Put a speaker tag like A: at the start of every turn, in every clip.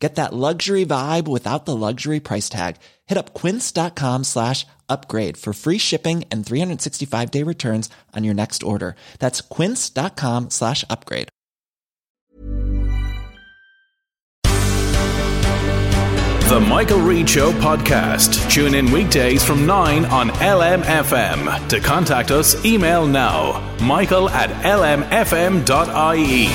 A: Get that luxury vibe without the luxury price tag. Hit up quince.com slash upgrade for free shipping and 365 day returns on your next order. That's quince.com slash upgrade.
B: The Michael Reade Show podcast. Tune in weekdays from 9 on LMFM. To contact us, email now michael at lmfm.ie.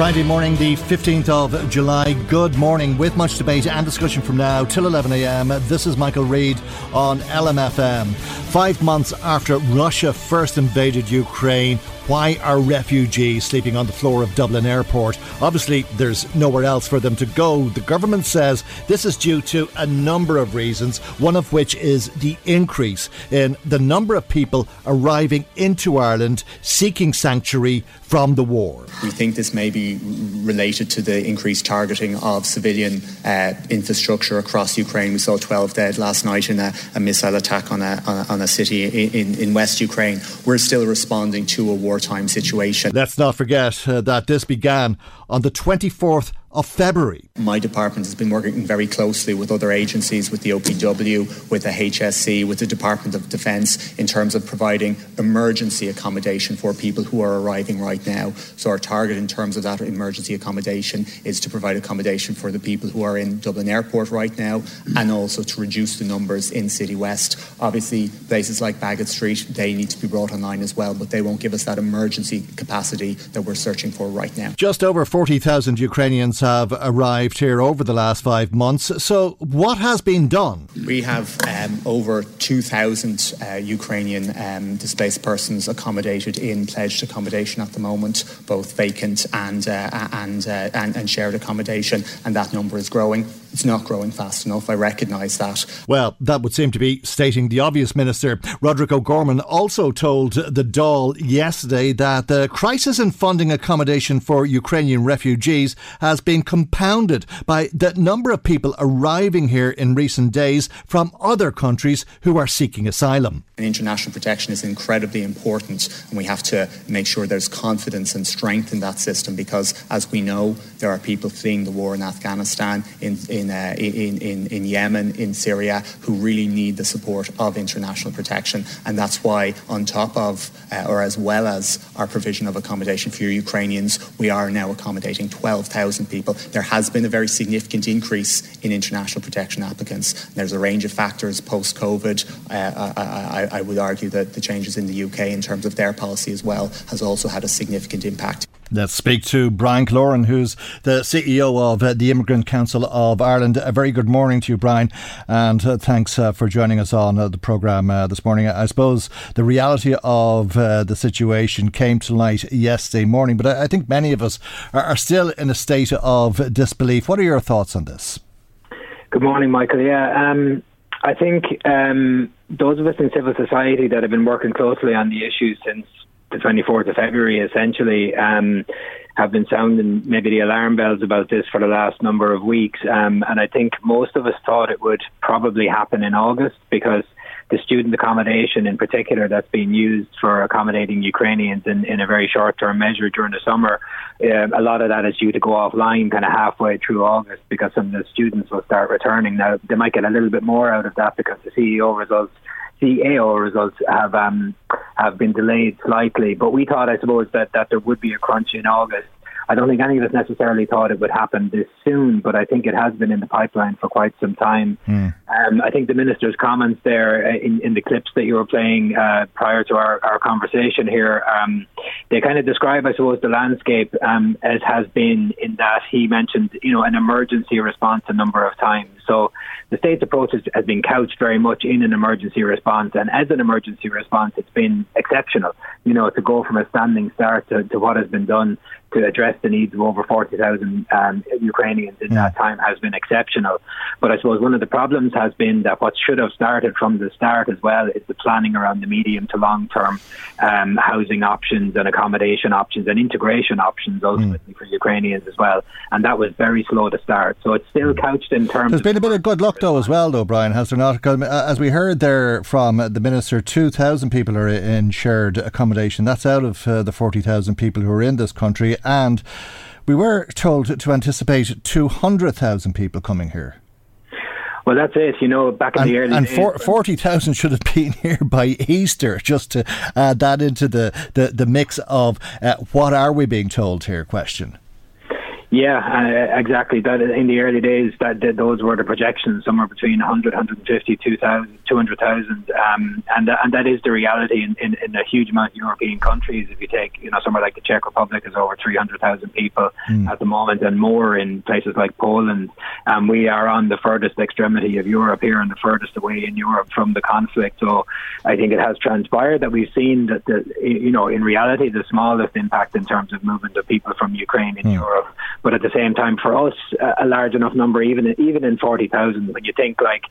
C: Friday morning, the 15th of July. Good morning, with much debate and discussion from now till 11 a.m. This is Michael Reade on LMFM. Five months after Russia first invaded Ukraine, why are refugees sleeping on the floor of Dublin Airport? Obviously, there's nowhere else for them to go. The government says this is due to a number of reasons, one of which is the increase in the number of people arriving into Ireland seeking sanctuary from the war.
D: We think this may be related to the increased targeting of civilian uh, infrastructure across Ukraine. We saw 12 dead last night in a, a missile attack on a, on a, on a city in, in West Ukraine. We're still responding to a wartime situation.
C: Let's not forget uh, that this began on the 24th of February.
D: My department has been working very closely with other agencies, with the OPW, with the HSE, with the Department of Defence in terms of providing emergency accommodation for people who are arriving right now. So our target in terms of that emergency accommodation is to provide accommodation for the people who are in Dublin Airport right now and also to reduce the numbers in Citywest. Obviously, places like Baggot Street, they need to be brought online as well, but they won't give us that emergency capacity that we're searching for right now.
C: Just over 40,000 Ukrainians have arrived here over the last five months. So, what has been done?
D: We have um, over 2,000 uh, Ukrainian um, displaced persons accommodated in pledged accommodation at the moment, both vacant and, uh, and, uh, and, and shared accommodation, and that number is growing. It's not growing fast enough. I recognise that.
C: Well, that would seem to be stating the obvious, Minister. Roderick O'Gorman also told the Dáil yesterday that the crisis in funding accommodation for Ukrainian refugees has been compounded by the number of people arriving here in recent days from other countries who are seeking asylum.
D: And international protection is incredibly important, and we have to make sure there's confidence and strength in that system because, as we know, there are people fleeing the war in Afghanistan, in, in, uh, in, in, in Yemen, in Syria, who really need the support of international protection. And that's why, on top of, uh, or as well as our provision of accommodation for Ukrainians, we are now accommodating 12,000 people. There has been a very significant increase in international protection applicants. There's a range of factors post COVID. Uh, I, I would argue that the changes in the UK in terms of their policy as well has also had a significant impact.
C: Let's speak to Brian Killoran, who's the CEO of uh, the Immigrant Council of Ireland. A very good morning to you, Brian, and uh, thanks uh, for joining us on the programme this morning. I suppose the reality of the situation came to light yesterday morning, but I, I think many of us are, are, still in a state of disbelief. What are your thoughts on this?
E: Good morning, Michael. Yeah, um, I think um, those of us in civil society that have been working closely on the issue since the 24th of February, essentially, um, have been sounding maybe the alarm bells about this for the last number of weeks. Um, and I think most of us thought it would probably happen in August because the student accommodation in particular that's being used for accommodating Ukrainians in, in a very short term measure during the summer, uh, a lot of that is due to go offline kind of halfway through August because some of the students will start returning. Now, they might get a little bit more out of that because the CEO results CAO results have um, have been delayed slightly, but we thought, I suppose, that, that there would be a crunch in August. I don't think any of us necessarily thought it would happen this soon, but I think it has been in the pipeline for quite some time. Mm. Um, I think the minister's comments there uh, in, in the clips that you were playing uh, prior to our, our conversation here, um, they kind of describe, I suppose, the landscape um, as has been in that he mentioned, you know, an emergency response a number of times. So the state's approach has, has been couched very much in an emergency response, and as an emergency response, it's been exceptional. You know, to go from a standing start to, to what has been done to address the needs of over 40,000 um, Ukrainians in that time has been exceptional. But I suppose one of the problems has been that what should have started from the start as well is the planning around the medium to long term um, housing options and accommodation options and integration options ultimately mm. for Ukrainians as well. And that was very slow to start. So it's still couched in terms.
C: There's been a bit of good luck though as well, though, Brian. Has there not? As we heard there from the minister, two thousand people are in shared accommodation. That's out of uh, the forty thousand people who are in this country and. We were told to anticipate 200,000 people coming here.
E: Well, that's it. You know, back in
C: and,
E: the early
C: and
E: days,
C: for, forty thousand should have been here by Easter. Just to add that into the the, the mix of uh, what are we being told here? Question.
E: Yeah, uh, exactly. That in the early days, that, that, those were the projections, somewhere between 100, 150, 200,000, 200,000, um, and and that is the reality in, in, in, a huge amount of European countries. If you take, you know, somewhere like the Czech Republic is over 300,000 people mm. at the moment, and more in places like Poland. Um, we are on the furthest extremity of Europe here, and the furthest away in Europe from the conflict. So, I think it has transpired that we've seen that the, you know, in reality, the smallest impact in terms of movement of people from Ukraine in mm. Europe but at the same time, for us, a large enough number, even even in forty thousand, when you think like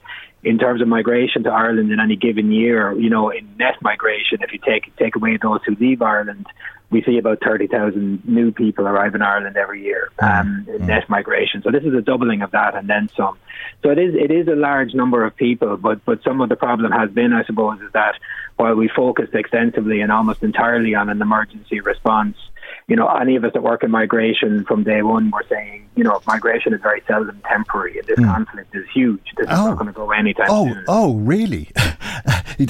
E: in terms of migration to Ireland in any given year, you know, in net migration, if you take take away those who leave Ireland, we see about 30,000 new people arrive in Ireland every year mm. um, in mm. net migration. So this is a doubling of that and then some. So it is it is a large number of people, but but some of the problem has been, I suppose, is that while we focused extensively and almost entirely on an emergency response, you know, any of us that work in migration from day one were saying, you know, migration is very seldom temporary, and this mm. conflict is huge. This oh. is not oh. going to go anytime
C: oh,
E: soon.
C: Oh, really?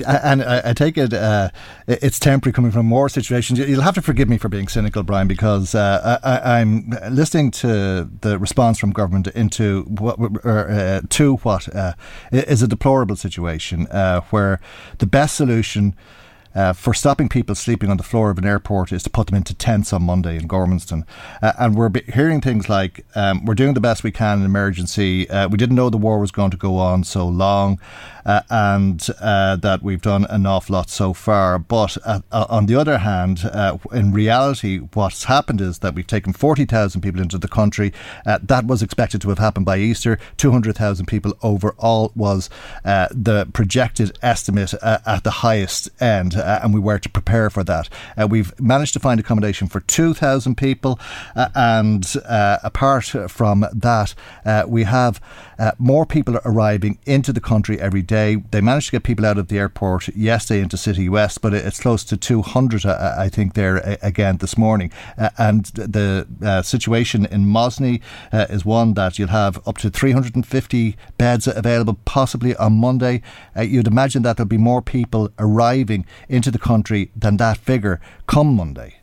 C: and I, take it uh, it's temporary coming from more situations. You'll have to forgive me for being cynical, Brian, because uh, I, am listening to the response from government into what uh, to what uh, is a deplorable situation uh, where the best solution uh, for stopping people sleeping on the floor of an airport is to put them into tents on Monday in Gormanston. Uh, and we're hearing things like, um, we're doing the best we can in emergency. Uh, we didn't know the war was going to go on so long uh, and uh, that we've done an awful lot so far. But uh, uh on the other hand, uh, in reality, what's happened is that we've taken 40,000 people into the country. Uh, that was expected to have happened by Easter. 200,000 people overall was the projected estimate at the highest end, and we were to prepare for that. we've managed to find accommodation for 2,000 people, and apart from that, we have more people arriving into the country every day day. They managed to get people out of the airport yesterday into Citywest, but it's close to 200, uh, I think, there again this morning. Uh, and the uh, situation in Mosney uh, is one that you'll have up to 350 beds available, possibly on Monday. Uh, you'd imagine that there'll be more people arriving into the country than that figure come Monday.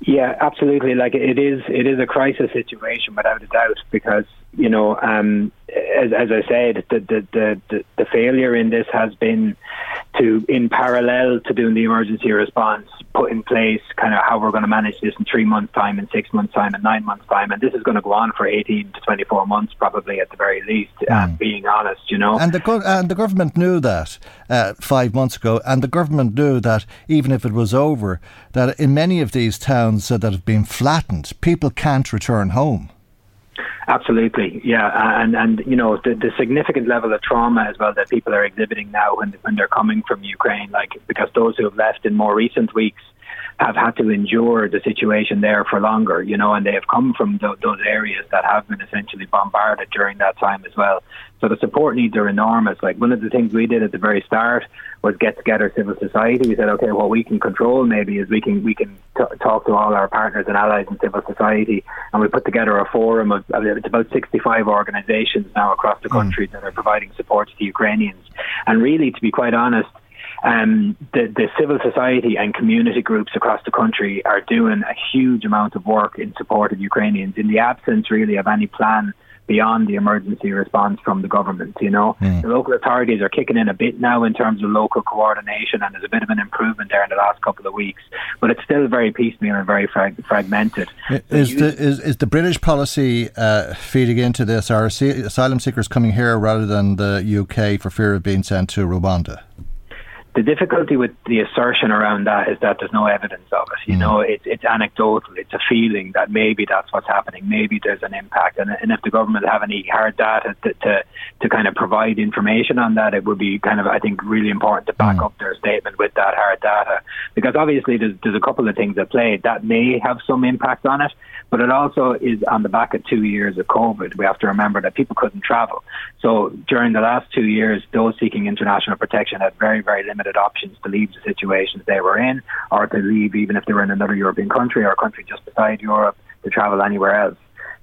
E: Yeah, absolutely. Like it is, it is a crisis situation without a doubt because you know, um, as, as, I said, the, the, the, the, failure in this has been to, in parallel to doing the emergency response, put in place kind of how we're going to manage this in three months' time, in six months' time, in nine months' time. And this is going to go on for 18 to 24 months, probably at the very least, mm. um, being honest, you know.
C: And the, go- and the government knew that uh, five months ago, and the government knew that even if it was over, that in many of these towns uh, that have been flattened, people can't return home.
E: Absolutely, yeah, uh, and and you know the, the significant level of trauma as well that people are exhibiting now when when they're coming from Ukraine, like because those who have left in more recent weeks have had to endure the situation there for longer, you know, and they have come from th- those areas that have been essentially bombarded during that time as well. So the support needs are enormous. Like one of the things we did at the very start was get together civil society. We said, okay, what we can control maybe is we can we can t- talk to all our partners and allies in civil society, and we put together a forum of, of it's about 65 organisations now across the hmm. country mm. that are providing support to Ukrainians. And really, to be quite honest, um, the, the civil society and community groups across the country are doing a huge amount of work in support of Ukrainians in the absence really of any plan beyond the emergency response from the government. You know, mm. the local authorities are kicking in a bit now in terms of local coordination, and there's a bit of an improvement there in the last couple of weeks. But it's still very piecemeal and very frag- fragmented.
C: Is the is, is the British policy uh, feeding into this? Are asylum seekers coming here rather than the UK for fear of being sent to Rwanda?
E: The difficulty with the assertion around that is that there's no evidence of it. You mm. know, it's it's anecdotal. It's a feeling that maybe that's what's happening. Maybe there's an impact, and, and if the government have any hard data to, to to kind of provide information on that, it would be kind of I think really important to back mm. up their statement with that hard data, because obviously there's there's a couple of things at play that may have some impact on it, but it also is on the back of two years of COVID. We have to remember that people couldn't travel, so during the last two years, those seeking international protection had very very limited options to leave the situations they were in, or to leave even if they were in another European country or a country just beside Europe to travel anywhere else.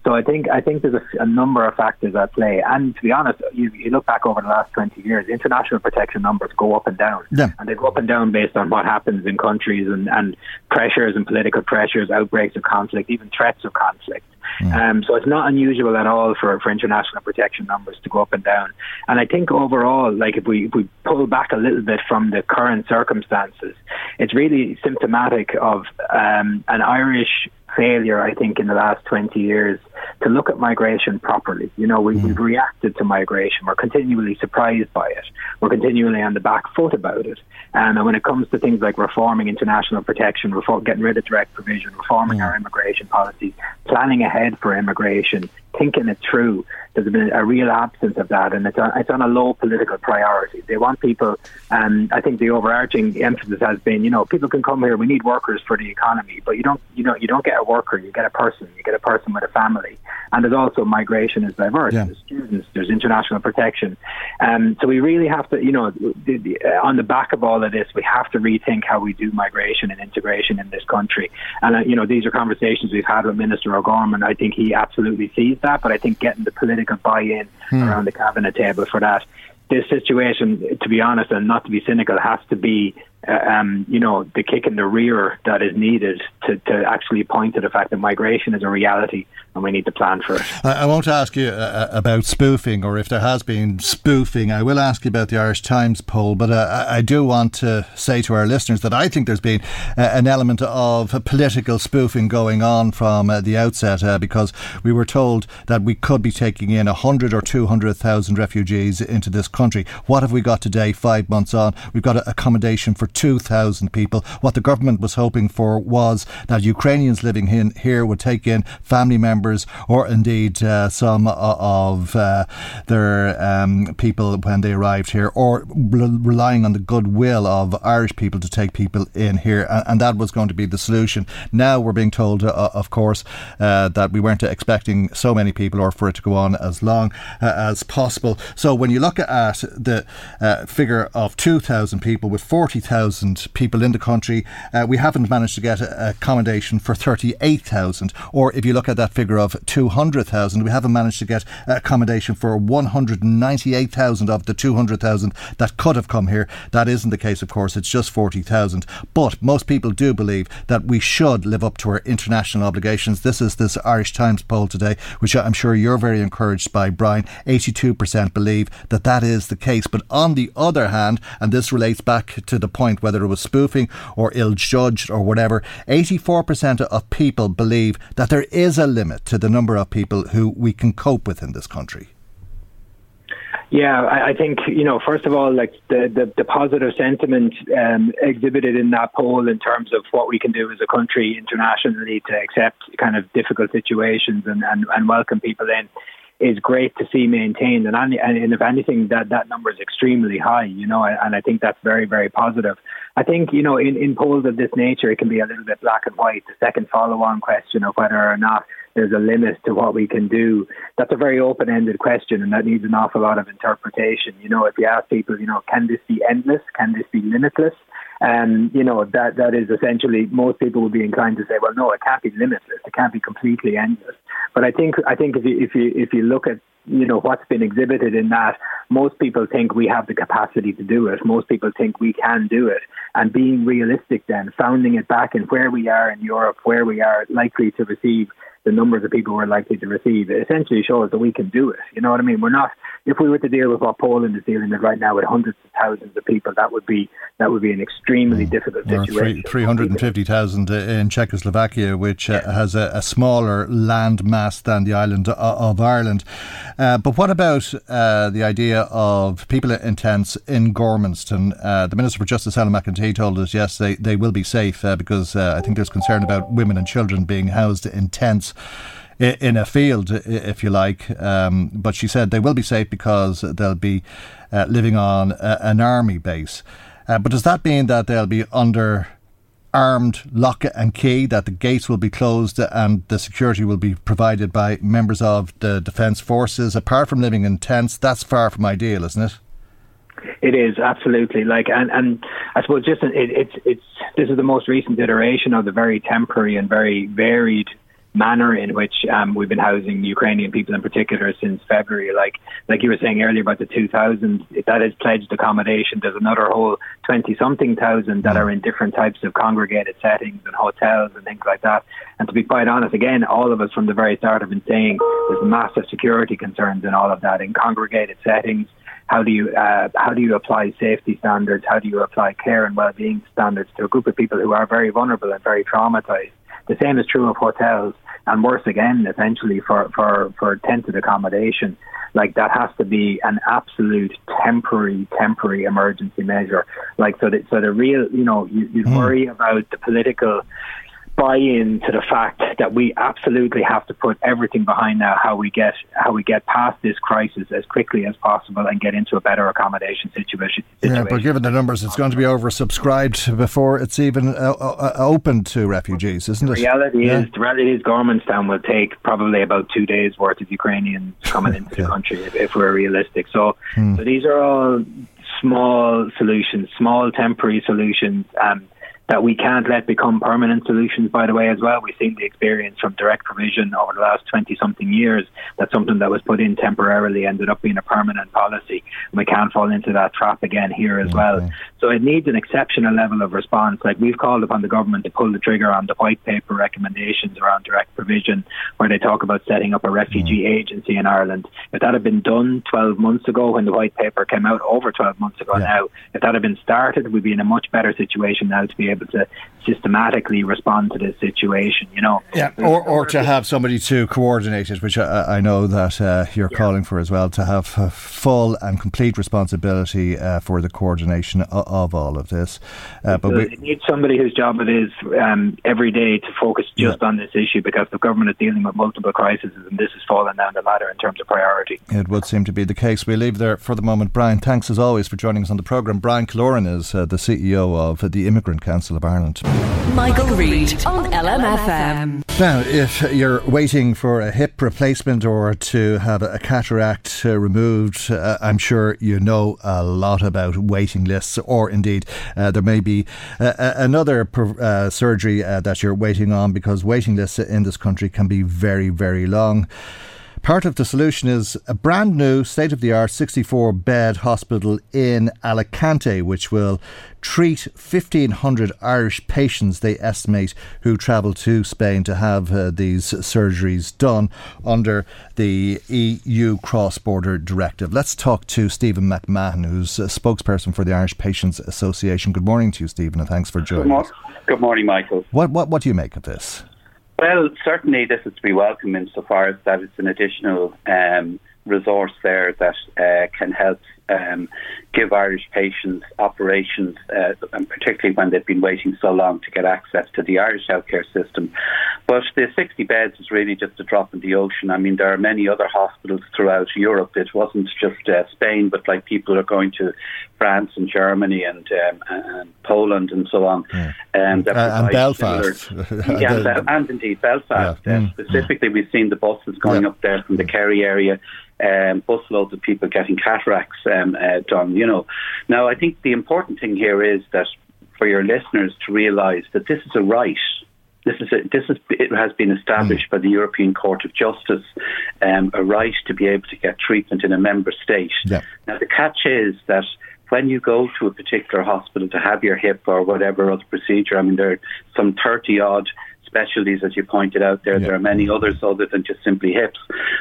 E: So I think I think there's a, a, number of factors at play, and to be honest, you, you, look back over the last 20 years, international protection numbers go up and down,
C: yeah.
E: and they go up and down based on what happens in countries and, and pressures and political pressures, outbreaks of conflict, even threats of conflict. Mm. Um, so it's not unusual at all for, for international protection numbers to go up and down. And I think overall, like if we, if we pull back a little bit from the current circumstances, it's really symptomatic of um, an Irish failure, I think, in the last 20 years to look at migration properly. You know, we, mm. we've reacted to migration. We're continually surprised by it. We're continually on the back foot about it. And when it comes to things like reforming international protection, reform, getting rid of direct provision, reforming mm. our immigration policies, planning ahead for immigration, thinking it through, there's been a real absence of that, and it's on, it's on a low political priority. They want people. Um, I think the overarching emphasis has been, you know, people can come here. We need workers for the economy, but you don't, you know, you don't get a worker. You get a person. You get a person with a family, and there's also migration is diverse. Yeah. There's students. There's international protection. Um, so we really have to, you know, the, the, uh, on the back of all of this, we have to rethink how we do migration and integration in this country. And uh, you know, these are conversations we've had with Minister O'Gorman. I think he absolutely sees that, but I think getting the political buy-in hmm. around the cabinet table for that. This situation, to be honest, and not to be cynical, has to be uh, um, you know, the kick in the rear that is needed to, to actually point to the fact that migration is a reality and we need to plan for it.
C: I, I won't ask you uh, uh, about spoofing or if there has been spoofing. I will ask you about the Irish Times poll, but uh, I do want to say to our listeners that I think there's been uh, an element of political spoofing going on from uh, the outset because we were told that we could be taking in 100 or 200,000 refugees into this country. What have we got today, five months on? We've got accommodation for 2,000 people. What the government was hoping for was that Ukrainians living in, here would take in family members or indeed uh, some of uh, their um, people when they arrived here, or re- relying on the goodwill of Irish people to take people in here. And, and that was going to be the solution. Now we're being told, uh, of course, uh, that we weren't expecting so many people or for it to go on as long uh, as possible. So when you look at the uh, figure of 2,000 people with 40,000 people in the country. Uh, we haven't managed to get accommodation for 38,000. Or if you look at that figure of 200,000, we haven't managed to get accommodation for 198,000 of the 200,000 that could have come here. That isn't the case, of course, it's just 40,000. But most people do believe that we should live up to our international obligations. This is this Irish Times poll today, which I'm sure you're very encouraged by, Brian. 82% believe that that is the case. But on the other hand, and this relates back to the point whether it was spoofing or ill judged or whatever, 84% of people believe that there is a limit to the number of people who we can cope with in this country.
E: Yeah, I, I think you know. First of all, like the the, the positive sentiment um, exhibited in that poll in terms of what we can do as a country internationally to accept kind of difficult situations and, and, and welcome people in is great to see maintained. And, any, and if anything, that, that number is extremely high, you know, and I think that's very, very positive. I think, you know, in, in polls of this nature, it can be a little bit black and white. The second follow on question of whether or not there's a limit to what we can do, that's a very open ended question and that needs an awful lot of interpretation. You know, if you ask people, you know, can this be endless? Can this be limitless? Um, you know, that that is essentially most people would be inclined to say, well, no, it can't be limitless. It can't be completely endless. But I think I think if you if you if you look at you know what's been exhibited in that, most people think we have the capacity to do it. Most people think we can do it. And being realistic, then founding it back in where we are in Europe, where we are likely to receive the numbers of people we're likely to receive, it essentially shows that we can do it. You know what I mean? We're not. If we were to deal with what Poland is dealing with right now, with hundreds of thousands of people, that would be that would be an extremely mm. difficult situation.
C: Three hundred and fifty thousand in Czechoslovakia, which uh, has a, a, smaller land mass than the island of Ireland. Uh, but what about uh, the idea of people in tents in Gormanston? Uh, the Minister for Justice, Helen McEntee, told us yes, they, they will be safe uh, because uh, I think there's concern about women and children being housed in tents in a field, if you like. Um, but she said they will be safe because they'll be uh, living on a, an army base. Uh, but does that mean that they'll be under armed lock and key, that the gates will be closed and the security will be provided by members of the Defence Forces? Apart from living in tents, that's far from ideal, isn't it?
E: It is absolutely like, and and I suppose just it, it's it's this is the most recent iteration of the very temporary and very varied manner in which um, we've been housing Ukrainian people in particular since February. Like like you were saying earlier about the 2,000, that is pledged accommodation. There's another whole 20 something thousand that are in different types of congregated settings and hotels and things like that. And to be quite honest, again, all of us from the very start have been saying there's massive security concerns in all of that in congregated settings. How do you uh, how do you apply safety standards? How do you apply care and well-being standards to a group of people who are very vulnerable and very traumatized? The same is true of hotels and worse again, essentially for, for, for tented accommodation. Like that has to be an absolute temporary, temporary emergency measure. Like so, that so the real, you know, you, you mm. worry about the political buy in to the fact that we absolutely have to put everything behind now how we get how we get past this crisis as quickly as possible and get into a better accommodation situation.
C: Yeah, but given the numbers, it's going to be oversubscribed before it's even uh, uh, open to refugees, isn't it?
E: The reality yeah. is, the reality is, Gormanston will take probably about two days worth of Ukrainians coming into the country if, if, we're realistic. So, hmm. so these are all small solutions, small temporary solutions. Um, that we can't let become permanent solutions, by the way, as well. We've seen the experience from direct provision over the last 20 something years that something that was put in temporarily ended up being a permanent policy. And we can't fall into that trap again here as okay. well. So it needs an exceptional level of response. Like we've called upon the government to pull the trigger on the white paper recommendations around direct provision, where they talk about setting up a refugee mm. agency in Ireland. If that had been done 12 months ago when the white paper came out, over 12 months ago yeah. now, if that had been started, we'd be in a much better situation now to be able able to systematically respond to this situation, you know.
C: Yeah, or, or to have somebody to coordinate it, which I, I know that uh, you're yeah. calling for as well, to have full and complete responsibility uh, for the coordination of, of all of this.
E: Uh, but we need somebody whose job it is um, every day to focus just yeah. on this issue because the government is dealing with multiple crises and this is falling down the ladder in terms of priority.
C: It would seem to be the case. We leave there for the moment. Brian, thanks as always for joining us on the programme. Brian Killoran is uh, the CEO of the Immigrant Council. Council of Ireland.
F: Michael Reade on LMFM.
C: Now, if you're waiting for a hip replacement or to have a cataract uh, removed, uh, I'm sure you know a lot about waiting lists, or indeed uh, there may be uh, another uh, surgery uh, that you're waiting on because waiting lists in this country can be very, very long. Part of the solution is a brand new state of the art 64 bed hospital in Alicante, which will treat 1,500 Irish patients, they estimate, who travel to Spain to have uh, these surgeries done under the EU cross border directive. Let's talk to Stephen McMahon, who's a spokesperson for the Irish Patients Association. Good morning to you, Stephen, and thanks for joining
G: us. Good morning, Michael.
C: What, what, what do you make of this?
G: Well, certainly this is to be welcome insofar as that it's an additional um, resource there that uh, can help um, give Irish patients operations, uh, and particularly when they've been waiting so long to get access to the Irish healthcare system. But the 60 beds is really just a drop in the ocean. I mean, there are many other hospitals throughout Europe. It wasn't just uh, Spain, but like people are going to France and Germany and, um, and Poland and so on.
C: Yeah. Um, uh, and Belfast.
G: yeah, and, and, indeed Belfast. Yeah. Uh, mm. specifically, we've seen the buses going yeah. up there from the Kerry area um, busloads of people getting cataracts um, uh, done. You know, now I think the important thing here is that for your listeners to realise that this is a right. This is a, this is it has been established mm. by the European Court of Justice, um, a right to be able to get treatment in a member state. Yeah. Now the catch is that when you go to a particular hospital to have your hip or whatever other procedure, I mean there are some thirty odd specialties, as you pointed out there.
C: Yeah.
G: There are many others other than just simply hips,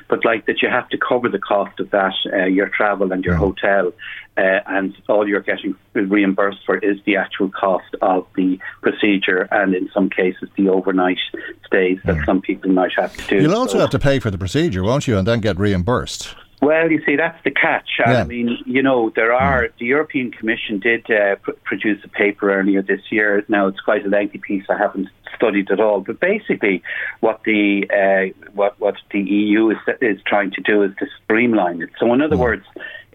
G: but like that you have to cover the cost of that, uh, your travel and your hotel, uh, and all you're getting reimbursed for is the actual cost of the procedure, and in some cases the overnight stays that some people might have to do.
C: You'll also
G: So-
C: have to pay for the procedure, won't you, and then get reimbursed.
G: well, you see, that's the catch.
C: Yeah.
G: I mean, you know, there are the European Commission did uh, pr- produce a paper earlier this year. Now it's quite a lengthy piece. I haven't studied at all, but basically, what the uh, what what the EU is is trying to do is to streamline it. So, in other words.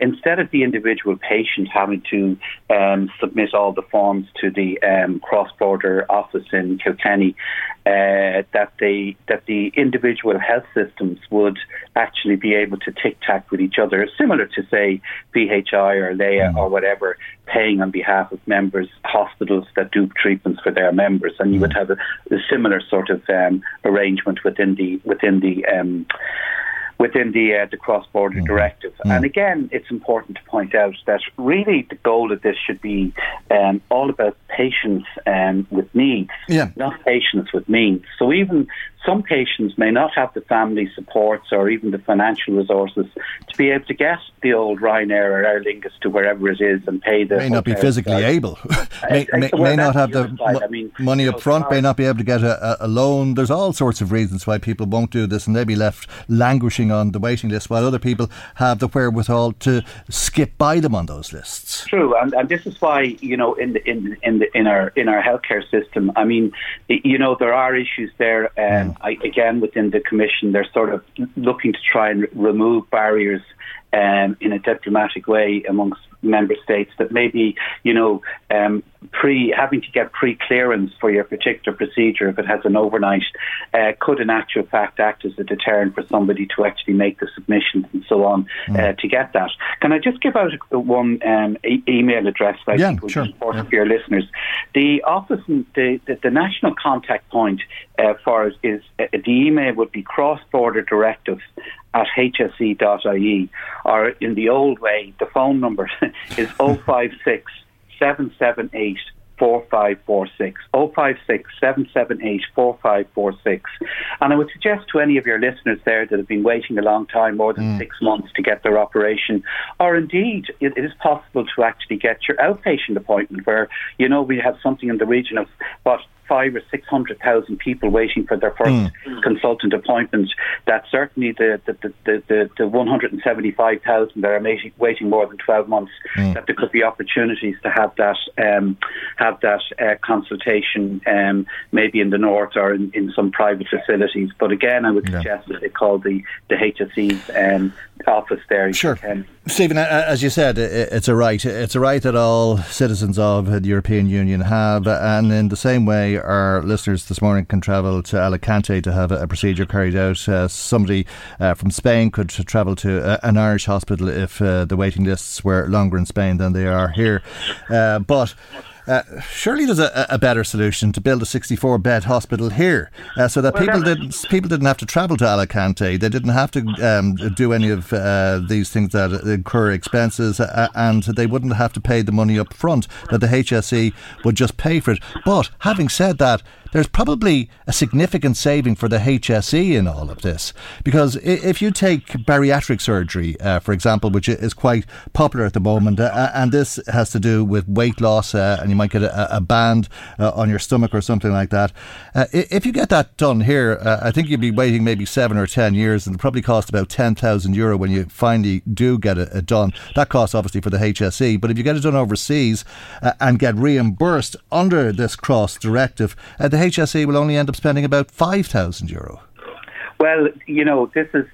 G: Instead of the individual patient having to um, submit all the forms to the um, cross-border office in Kilkenny, uh, that the that the individual health systems would actually be able to tic tac with each other, similar to say VHI or Laya or whatever, paying on behalf of members hospitals that do treatments for their members, and you would have a, a similar sort of um, arrangement within the within the. Um, within the uh, the cross border directive. And again, it's important to point out that really the goal of this should be um, all about patients um, with needs,
C: Yeah.
G: not patients with means. So even some patients may not have the family supports or even the financial resources to be able to get the old Ryanair or Aer Lingus to wherever it is and pay the
C: May not be physically able. may, may,
G: well,
C: may not have
G: the
C: the mo-
G: I mean,
C: money up front, may not be able to get a, a, a loan. There's all sorts of reasons why people won't do this and they'll be left languishing on the waiting list while other people have the wherewithal to skip by them on those lists.
G: True, and, and this is why you know in the in in the in our in our healthcare system. I mean, you know there are issues there. Um, I, again, within the commission, they're sort of looking to try and remove barriers um, in a diplomatic way amongst member states that maybe you know um, pre having to get pre clearance for your particular procedure if it has an overnight uh, could in actual fact act as a deterrent for somebody to actually make the submissions and so on uh, to get that. Can I just give out one um, e- email address that I
C: Yeah,
G: think would
C: sure.
G: be important for your listeners? The office, the, the, the national contact point uh, for us is uh, the email would be cross border directive at hse.ie or in the old way, the phone number is 056 778 4546 056 778 4546 and I would suggest to any of your listeners there that have been waiting a long time more than mm. six months to get their operation. Or indeed it, it is possible to actually get your outpatient appointment where you know we have something in the region of what five or six hundred thousand people waiting for their first consultant appointment. That certainly the the the, the, the, the one hundred and seventy five thousand that are waiting, waiting more than twelve months. That there could be opportunities to have that um, have that uh, consultation, um, maybe in the north or in, in some private facilities. But again, I would
C: Yeah.
G: suggest that they call the the HSE's um, office there.
C: Sure.
G: you can.
C: Stephen, as you said, it's a right. It's a right that all citizens of the European Union have. And in the same way, our listeners this morning can travel to Alicante to have a, a procedure carried out. Uh, somebody uh, from Spain could travel to uh, an Irish hospital if uh, the waiting lists were longer in Spain than they are here. Uh, but uh, surely there's a, a better solution to build a 64 bed hospital here, uh, so that people didn't people didn't have to travel to Alicante. They didn't have to um, do any of uh, these things that incur expenses, uh, and they wouldn't have to pay the money up front. That the HSE would just pay for it. But having said that, there's probably a significant saving for the HSE in all of this because if you take bariatric surgery, uh, for example, which is quite popular at the moment, uh, and this has to do with weight loss, uh, and you might get a, a band uh, on your stomach or something like that. Uh, if you get that done here, uh, I think you'd be waiting maybe seven or ten years, and it'll probably cost about ten thousand euro when you finally do get it, it done. That costs obviously for the HSE, but if you get it done overseas uh, and get reimbursed under this cross directive, uh, the HSE will only end up spending about five thousand euro.
G: Well, you know, this is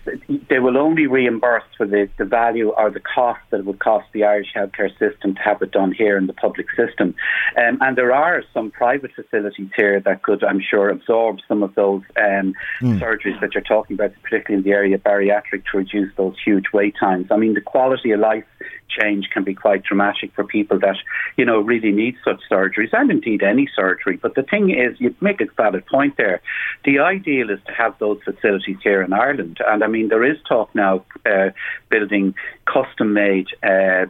G: they will only reimburse for the, the value or the cost that it would cost the Irish healthcare system to have it done here in the public system. Um, and there are some private facilities here that could, I'm sure, absorb some of those um, surgeries that you're talking about, particularly in the area of bariatric, to reduce those huge wait times. I mean, the quality of life change can be quite dramatic for people that, you know, really need such surgeries and indeed any surgery. But the thing is, you make a valid point there. The ideal is to have those facilities here in Ireland. And I mean, there is talk now uh, building custom made uh,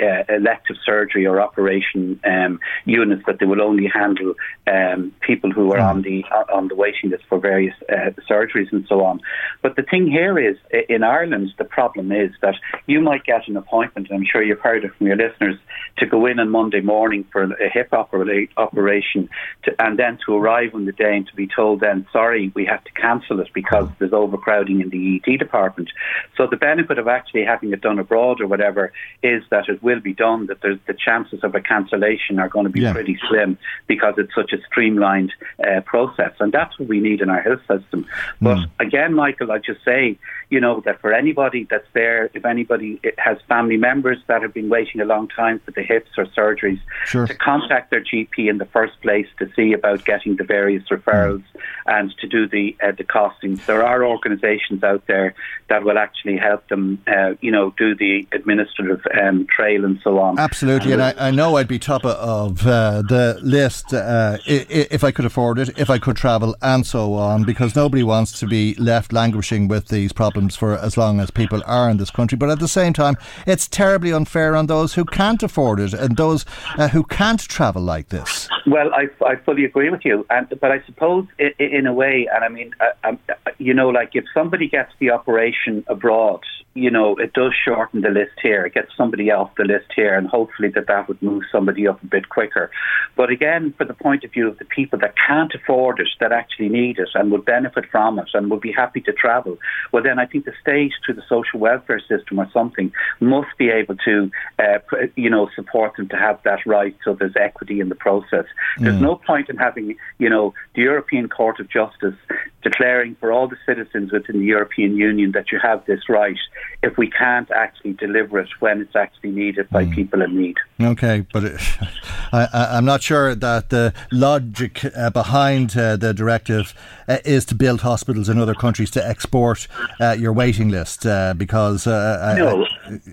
G: uh, elective surgery or operation um, units that they will only handle um, people who are on the on the waiting list for various uh, surgeries and so on. But the thing here is, in Ireland, the problem is that you might get an appointment, I'm sure you've heard it from your listeners, to go in on Monday morning for a hip operation, to, and then to arrive on the day and to be told then, sorry, we have to cancel it because there's overcrowding in the ED department. So the benefit of actually having it done abroad or whatever is that it will be done. That the chances of a cancellation are going to be yeah. pretty slim because it's such a streamlined uh, process, and that's what we need in our health system. But mm. again, Michael, I just say, you know, that for anybody that's there, if anybody has family members that have been waiting a long time for the hips or surgeries, sure. to contact their GP in the first place to see about getting the various referrals mm. and to do the uh, the costings. There are organisations out there that will actually help them, uh, you know, do the administrative um, trail and so on.
C: Absolutely, and, and I, I, know I'd be top of uh, the list uh, if I could afford it, if I could travel, and so on, because nobody wants to be left languishing with these problems for as long as people are in this country. But at the same time, it's terribly unfair on those who can't afford it and those uh, who can't travel like this.
G: Well, I, I fully agree with you, and, but I suppose in, in a way, and I mean, uh, um, you know, like if somebody gets the operation abroad you know, it does shorten the list here. It gets somebody off the list here, and hopefully that that would move somebody up a bit quicker. But again, for the point of view of the people that can't afford it, that actually need it and would benefit from it and would be happy to travel, well, then I think the state, through the social welfare system or something, must be able to, uh, you know, support them to have that right so there's equity in the process. There's mm. no point in having, you know, the European Court of Justice declaring for all the citizens within the European Union that you have this right if we can't actually deliver it when it's actually needed by mm. people in need.
C: Okay, but it, I, am not sure that the logic uh, behind uh, the directive uh, is to build hospitals in other countries to export uh, your waiting list uh, because.
G: Uh, no,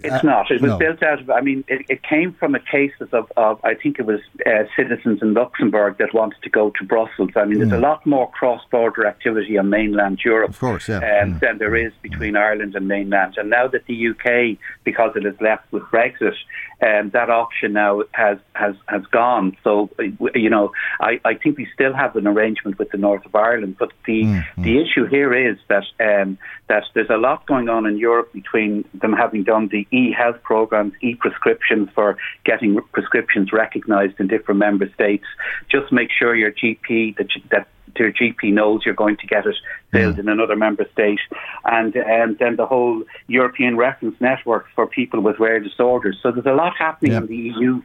G: it's not. It was no. built out of, I mean, it, it, came from a case of, of I think it was citizens in Luxembourg that wanted to go to Brussels. I mean, there's mm. a lot more cross border activity on mainland Europe
C: of course, yeah.
G: um, mm. than there is between mm. Ireland and mainland. And now that the UK, because it is left with Brexit, um, that option now has, has, has gone. So, you know, I, I think we still have an arrangement with the north of Ireland, but the, mm, the issue here is that, um, that there's a lot going on in Europe between them having done the e-health programs, e-prescriptions for getting prescriptions recognised in different member states. Just make sure your GP, that, that your GP knows you're going to get it filled mm. in another member state, and and then the whole European reference network for people with rare disorders. So there's a lot happening in the EU,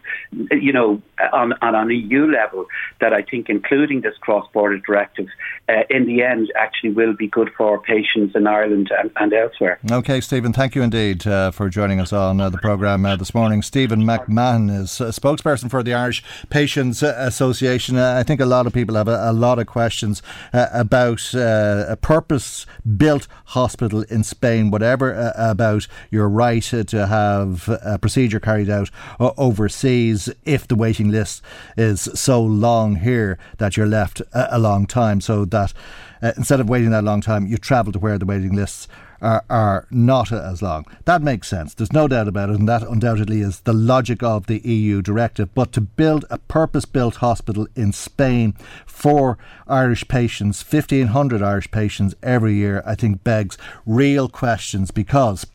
G: you know, on on an EU level that I think, including this cross-border directive, uh, in the end actually will be good for patients in Ireland and, and elsewhere.
C: Okay, Stephen, thank you indeed uh, for joining us on uh, the programme uh, this morning. Stephen McMahon is a spokesperson for the Irish Patients Association. Uh, I think a lot of people have a, a lot of questions uh, about a purpose built hospital in Spain, whatever uh, about your right to have a procedure carried out uh, overseas if the waiting list is so long here that you're left a, a long time. So that uh, instead of waiting that long time, you travel to where the waiting lists are, are not as long. That makes sense. There's no doubt about it, and that undoubtedly is the logic of the EU directive. But to build a purpose built hospital in Spain for Irish patients, 1,500 Irish patients every year, I think begs real questions because.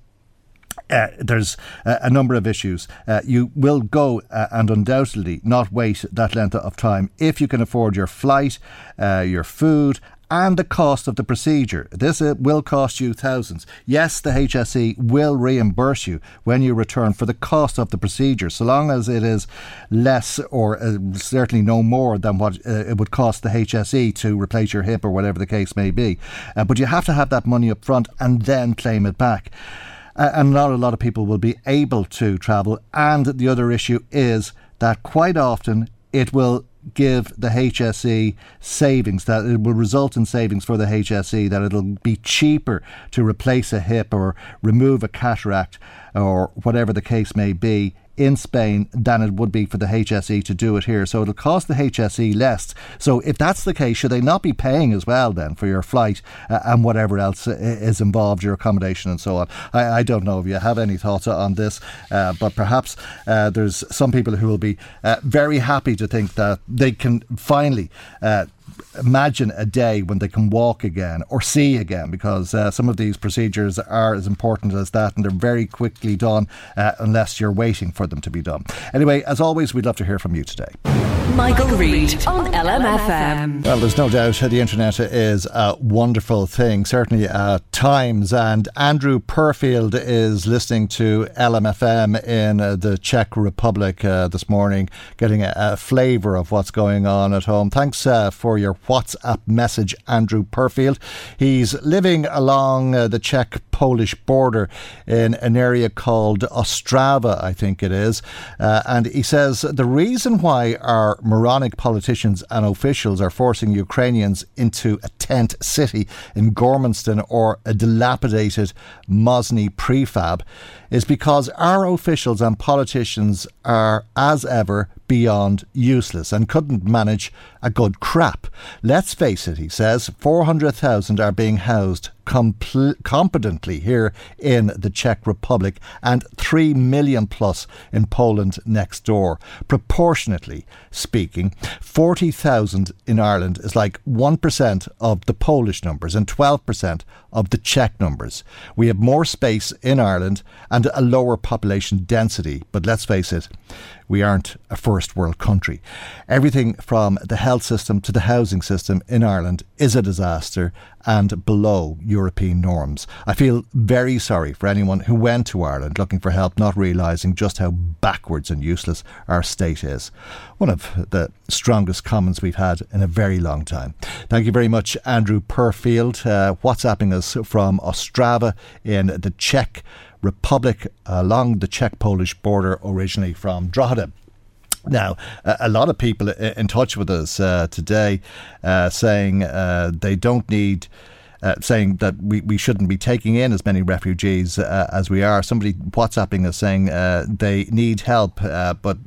C: Uh, there's a number of issues. Uh, you will go uh, and undoubtedly not wait that length of time if you can afford your flight, uh, your food, and the cost of the procedure. This uh, will cost you thousands. Yes, the HSE will reimburse you when you return for the cost of the procedure, so long as it is less or uh, certainly no more than what uh, it would cost the HSE to replace your hip or whatever the case may be. Uh, but you have to have that money up front and then claim it back. Uh, and not a lot of people will be able to travel. And the other issue is that quite often it will give the HSE savings, that it will result in savings for the HSE, that it'll be cheaper to replace a hip or remove a cataract or whatever the case may be in Spain than it would be for the HSE to do it here. So it'll cost the HSE less. So if that's the case, should they not be paying as well then for your flight uh, and whatever else is involved, your accommodation and so on? I, I don't know if you have any thoughts on this, uh, but perhaps uh, there's some people who will be uh, very happy to think that they can finally uh, imagine a day when they can walk again or see again because uh, some of these procedures are as important as that and they're very quickly done uh, unless you're waiting for them to be done. Anyway, as always, we'd love to hear from you today.
F: Michael, Reade on LMFM.
C: Well, there's no doubt the internet is a wonderful thing, certainly at times. And Andrew Perfield is listening to LMFM in uh, the Czech Republic uh, this morning, getting a, a flavour of what's going on at home. Thanks uh, for your WhatsApp message, Andrew Perfield. He's living along uh, the Czech Polish border in an area called Ostrava, I think it is. Uh, and he says the reason why our moronic politicians and officials are forcing Ukrainians into a tent city in Gormanston or a dilapidated Mosney prefab is because our officials and politicians are, as ever, beyond useless and couldn't manage a good crap. Let's face it, he says, 400,000 are being housed compl- competently here in the Czech Republic and 3 million plus in Poland next door. Proportionately speaking, 40,000 in Ireland is like 1% of the Polish numbers and 12% of the Czech numbers. We have more space in Ireland and a lower population density, but let's face it, we aren't a first world country. Everything from the health system to the housing system in Ireland is a disaster and below European norms. I feel very sorry for anyone who went to Ireland looking for help, not realising just how backwards and useless our state is. One of the strongest comments we've had in a very long time. Thank you very much, Andrew Perfield, uh, WhatsApping us from Ostrava in the Czech Republic along the Czech Polish border, originally from Drogheda. Now, a lot of people in touch with us uh, today uh, saying uh, they don't need. Uh, saying that we, we shouldn't be taking in as many refugees uh, as we are. Somebody WhatsApping us saying uh, they need help, but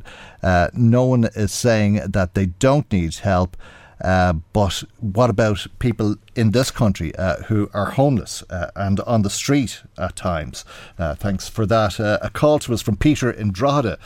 C: no one is saying that they don't need help. Uh, but what about people in this country uh, who are homeless uh, and on the street at times? Thanks for that. A call to us from Peter in Drogheda.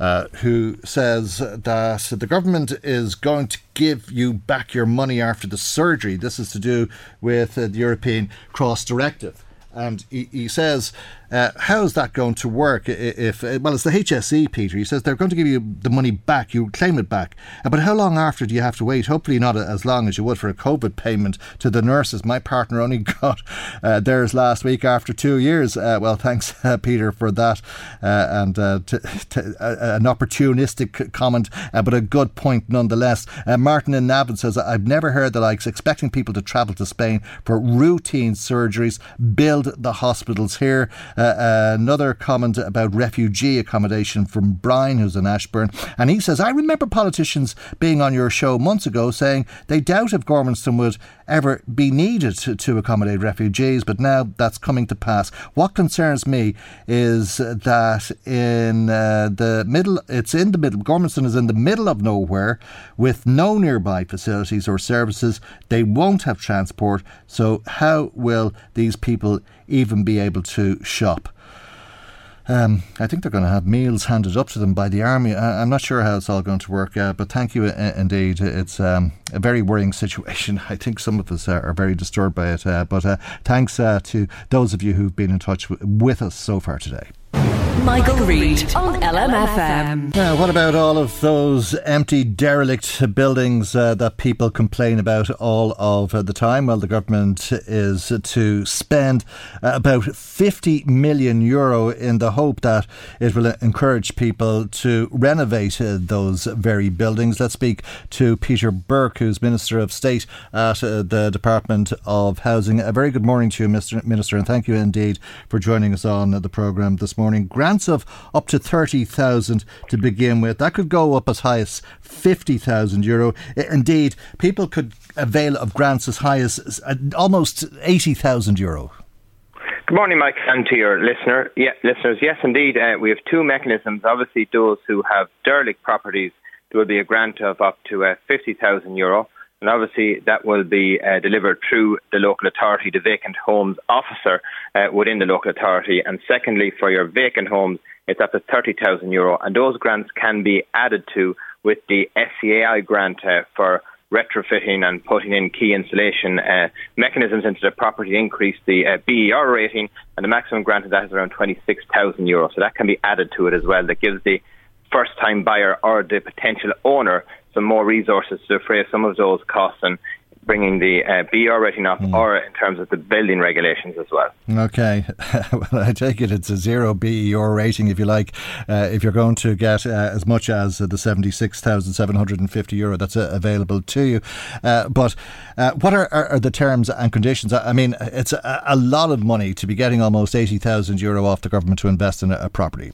C: Uh, who says that the government is going to give you back your money after the surgery. This is to do with the European Cross Directive. And he, he says uh, how's that going to work? If uh, well, it's the HSE, Peter. He says they're going to give you the money back. You claim it back, uh, but how long after do you have to wait? Hopefully, not as long as you would for a COVID payment to the nurses. My partner only got uh, theirs last week after two years. Uh, well, thanks, Peter, for that, and to, to, an opportunistic comment, but a good point nonetheless. Martin in Navan says I've never heard the likes expecting people to travel to Spain for routine surgeries, build the hospitals here. Uh, another comment about refugee accommodation from Brian, who's in Ashbourne. And he says, I remember politicians being on your show months ago saying they doubt if Gormanston would ever be needed to, to accommodate refugees, but now that's coming to pass. What concerns me is that in uh, the middle, it's in the middle, Gormanston is in the middle of nowhere with no nearby facilities or services. They won't have transport. So, how will these people even be able to shop. Um, I think they're going to have meals handed up to them by the army. I, am not sure how it's all going to work, uh, but thank you uh, indeed. It's um, a very worrying situation. I think some of us are, are very disturbed by it, uh, but uh, thanks uh, to those of you who've been in touch w- with us so far today.
F: Michael, Reade on LMFM.
C: Now, what about all of those empty, derelict buildings uh, that people complain about all of the time? Well, the government is to spend uh, about 50 million euro in the hope that it will encourage people to renovate uh, those very buildings. Let's speak to Peter Burke, who's Minister of State at uh, the Department of Housing. A very good morning to you, Mr. Minister, and thank you indeed for joining us on the programme this morning. Grand grants of up to 30,000 to begin with. That could go up as high as 50,000 euro. Indeed, people could avail of grants as high as uh, almost 80,000 euro.
H: Good morning, Mike, and to your listener. Yeah, listeners, yes, indeed, uh, we have two mechanisms. Obviously, those who have derelict properties, there will be a grant of up to uh, 50,000 euro. And obviously, that will be uh, delivered through the local authority, the vacant homes officer uh, within the local authority. And secondly, for your vacant homes, it's up to 30,000 euro. And those grants can be added to with the SEAI grant uh, for retrofitting and putting in key insulation uh, mechanisms into the property to increase the uh, BER rating. And the maximum grant of that is around 26,000 euro. So that can be added to it as well. That gives the first time buyer or the potential owner some more resources to defray some of those costs and bringing the uh, BER rating up mm. or in terms of the building regulations as well.
C: Okay. well, I take it it's a zero BER rating, if you like, uh, if you're going to get uh, as much as the 76,750 euro that's uh, available to you. Uh, but uh, what are, are, are, the terms and conditions? I mean, it's a, a, lot of money to be getting almost 80,000 euro off the government to invest in a, a property.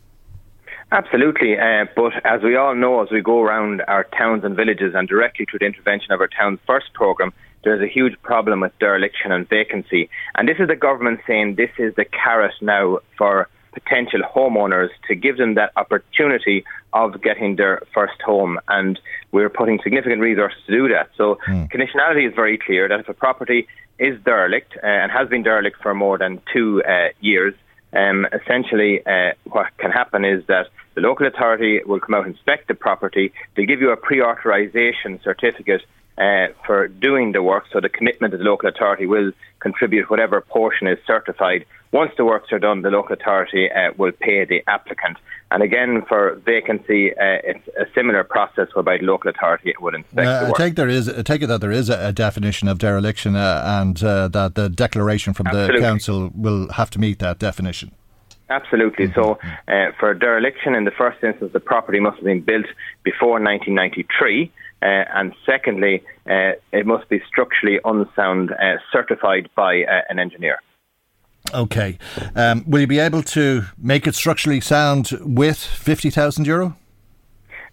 H: Absolutely, uh, but as we all know, as we go around our towns and villages and directly through the intervention of our Towns First programme, there's a huge problem with dereliction and vacancy. And this is the government saying this is the carrot now for potential homeowners to give them that opportunity of getting their first home. And we're putting significant resources to do that. So, mm. conditionality is very clear that if a property is derelict uh, and has been derelict for more than two uh, years, um, essentially uh, what can happen is that the local authority will come out and inspect the property. They'll give you a pre-authorisation certificate uh, for doing the work. So the commitment of the local authority will contribute whatever portion is certified. Once the works are done, the local authority uh, will pay the applicant. And again, for vacancy, uh, it's a similar process whereby the local authority would inspect.
C: I take there is, I take it that there is a, definition of dereliction, uh, and uh, that the declaration from Absolutely. the council will have to meet that definition.
H: Absolutely. So, mm-hmm. uh, for dereliction, in the first instance, the property must have been built before 1993. Uh, and secondly, uh, it must be structurally unsound, uh, certified by uh, an engineer.
C: Okay. Um, will you be able to make it structurally sound with 50,000 euro?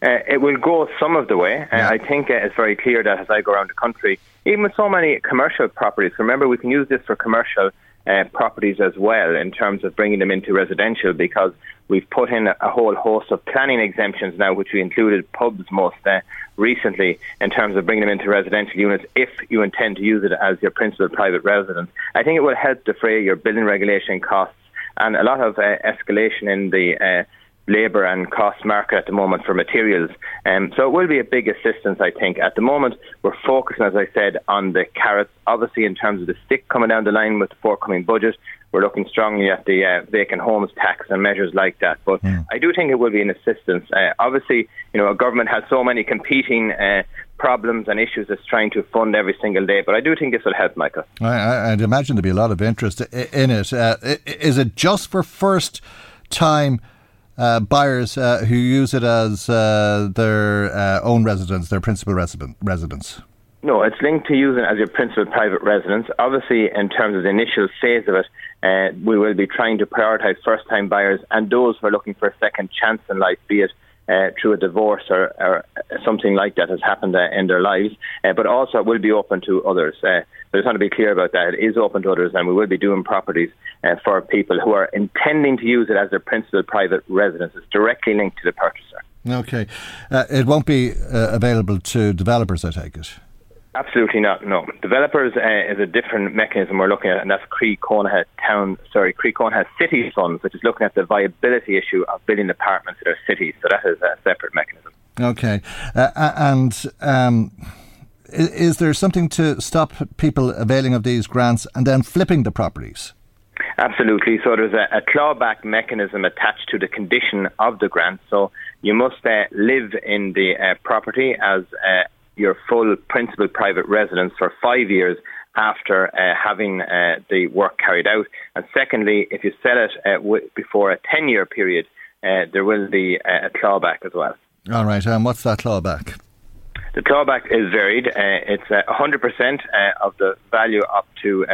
H: Uh, it will go some of the way. Yeah. I think it's very clear that as I go around the country, even with so many commercial properties, remember we can use this for commercial uh, properties as well in terms of bringing them into residential because we've put in a whole host of planning exemptions now, which we included pubs most uh, recently in terms of bringing them into residential units if you intend to use it as your principal private residence. I think it will help defray your building regulation costs and a lot of uh, escalation in the uh, labour and cost market at the moment for materials. Um, so it will be a big assistance, I think. At the moment, we're focusing, as I said, on the carrots. Obviously, in terms of the stick coming down the line with the forthcoming budget, we're looking strongly at the uh, vacant homes tax and measures like that. But yeah. I do think it will be an assistance. Uh, obviously, you know, a government has so many competing uh, problems and issues it's trying to fund every single day. But I do think this will help, Michael.
C: I, would imagine there'd be a lot of interest in it. Uh, is it just for first time? uh, buyers uh, who use it as uh, their uh, own residence, their principal resident, residence?
H: No, it's linked to using as your principal private residence. Obviously, in terms of the initial phase of it, uh, we will be trying to prioritise first time buyers and those who are looking for a second chance in life, be it uh, through a divorce or, or, something like that has happened uh, in their lives. Uh, but also, it will be open to others. Uh, I just want to be clear about that. It is open to others, and we will be doing properties uh, for people who are intending to use it as their principal private residence. It's directly linked to the purchaser.
C: Okay. Uh, it won't be available to developers, I take it.
H: Absolutely not. No, developers uh, is a different mechanism we're looking at, and that's Croí Cónaithe Town. Sorry, Croí Cónaithe City Funds, which is looking at the viability issue of building apartments in our cities. So that is a separate mechanism.
C: Okay, uh, and. Um, is there something to stop people availing of these grants and then flipping the properties?
H: Absolutely. So there's a, a clawback mechanism attached to the condition of the grant. So you must uh, live in the uh, property as uh, your full principal private residence for five years after uh, having uh, the work carried out. And secondly, if you sell it uh, w- before a 10 year period, uh, there will be a clawback as well.
C: All right. And um, what's that clawback?
H: The clawback is varied. Uh, it's 100% uh, of the value up to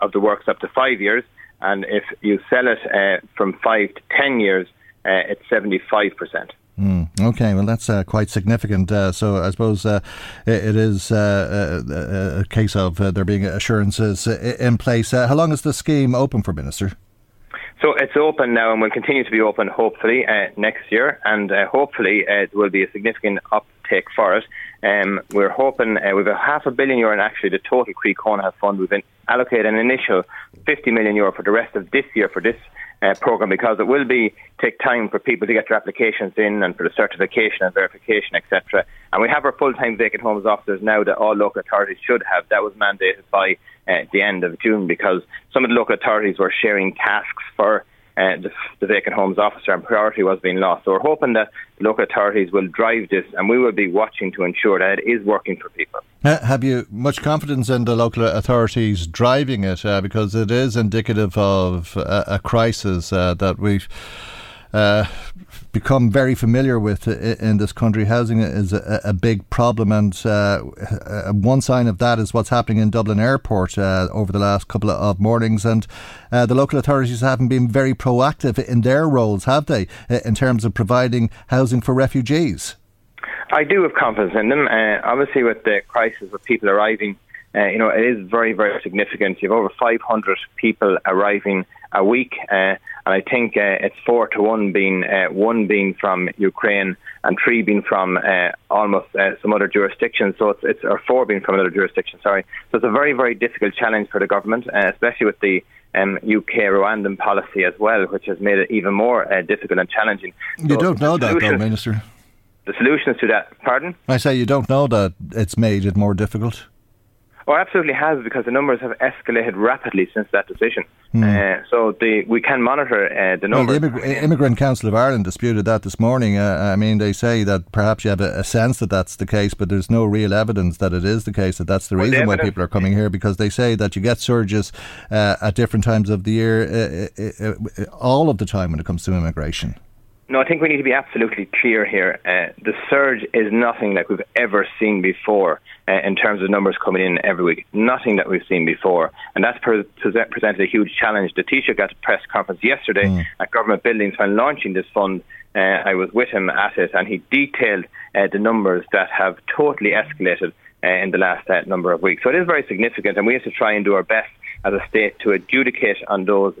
H: of the works up to five years. And if you sell it from five to 10 years, uh, it's 75%.
C: Mm, okay, well, that's uh, quite significant. Uh, so I suppose uh, it, it is uh, a, a, case of uh, there being assurances in place. how long is the scheme open for, Minister?
H: So it's open now and will continue to be open hopefully next year, and hopefully it will be a significant uptake for it. Um, we're hoping uh, we've a half a billion euro in actually the total Croí Cónaithe fund. We've been allocated an initial 50 million euro for the rest of this year for this uh, program because it will be take time for people to get their applications in and for the certification and verification, etc. And we have our full-time vacant homes officers now that all local authorities should have. That was mandated by uh, the end of June because some of the local authorities were sharing tasks for uh, the, the, vacant homes officer and priority was being lost. So we're hoping that local authorities will drive this and we will be watching to ensure that it is working for people.
C: Have you much confidence in the local authorities driving it? Uh, because it is indicative of a crisis uh, that we've uh, become very familiar with in this country. Housing is a, a big problem, and uh, uh, one sign of that is what's happening in Dublin Airport over the last couple of mornings. And the local authorities haven't been very proactive in their roles, have they, in terms of providing housing for refugees?
H: I do have confidence in them. Uh, obviously, with the crisis of people arriving, you know, it is very, very significant. You have over 500 people arriving a week. Uh, and I think uh, it's four to one being uh, one being from Ukraine and three being from uh, almost uh, some other jurisdictions. So it's, it's or four being from another jurisdiction. Sorry. So it's a very very difficult challenge for the government, uh, especially with the um, UK Rwandan policy as well, which has made it even more difficult and challenging.
C: You so don't know that, though, Minister.
H: The solutions to that, pardon?
C: I say you don't know that it's made it more difficult.
H: Oh, absolutely has because the numbers have escalated rapidly since that decision. Mm. Uh, so the, we can monitor uh, the numbers.
C: Well, the Immig- Immigrant Council of Ireland disputed that this morning. Uh, I mean, they say that perhaps you have a, a, sense that that's the case, but there's no real evidence that it is the case. That that's the well, reason the why people are coming here because they say that you get surges uh, at different times of the year, uh, uh, all of the time when it comes to immigration.
H: No, I think we need to be absolutely clear here. Uh, the surge is nothing like we've ever seen before uh, in terms of numbers coming in every week. Nothing that we've seen before. And that's pre- presented a huge challenge. The Taoiseach got a press conference yesterday mm. at government buildings when launching this fund. Uh, I was with him at it, and he detailed uh, the numbers that have totally escalated uh, in the last uh, number of weeks. So it is very significant, and we have to try and do our best as a state to adjudicate on those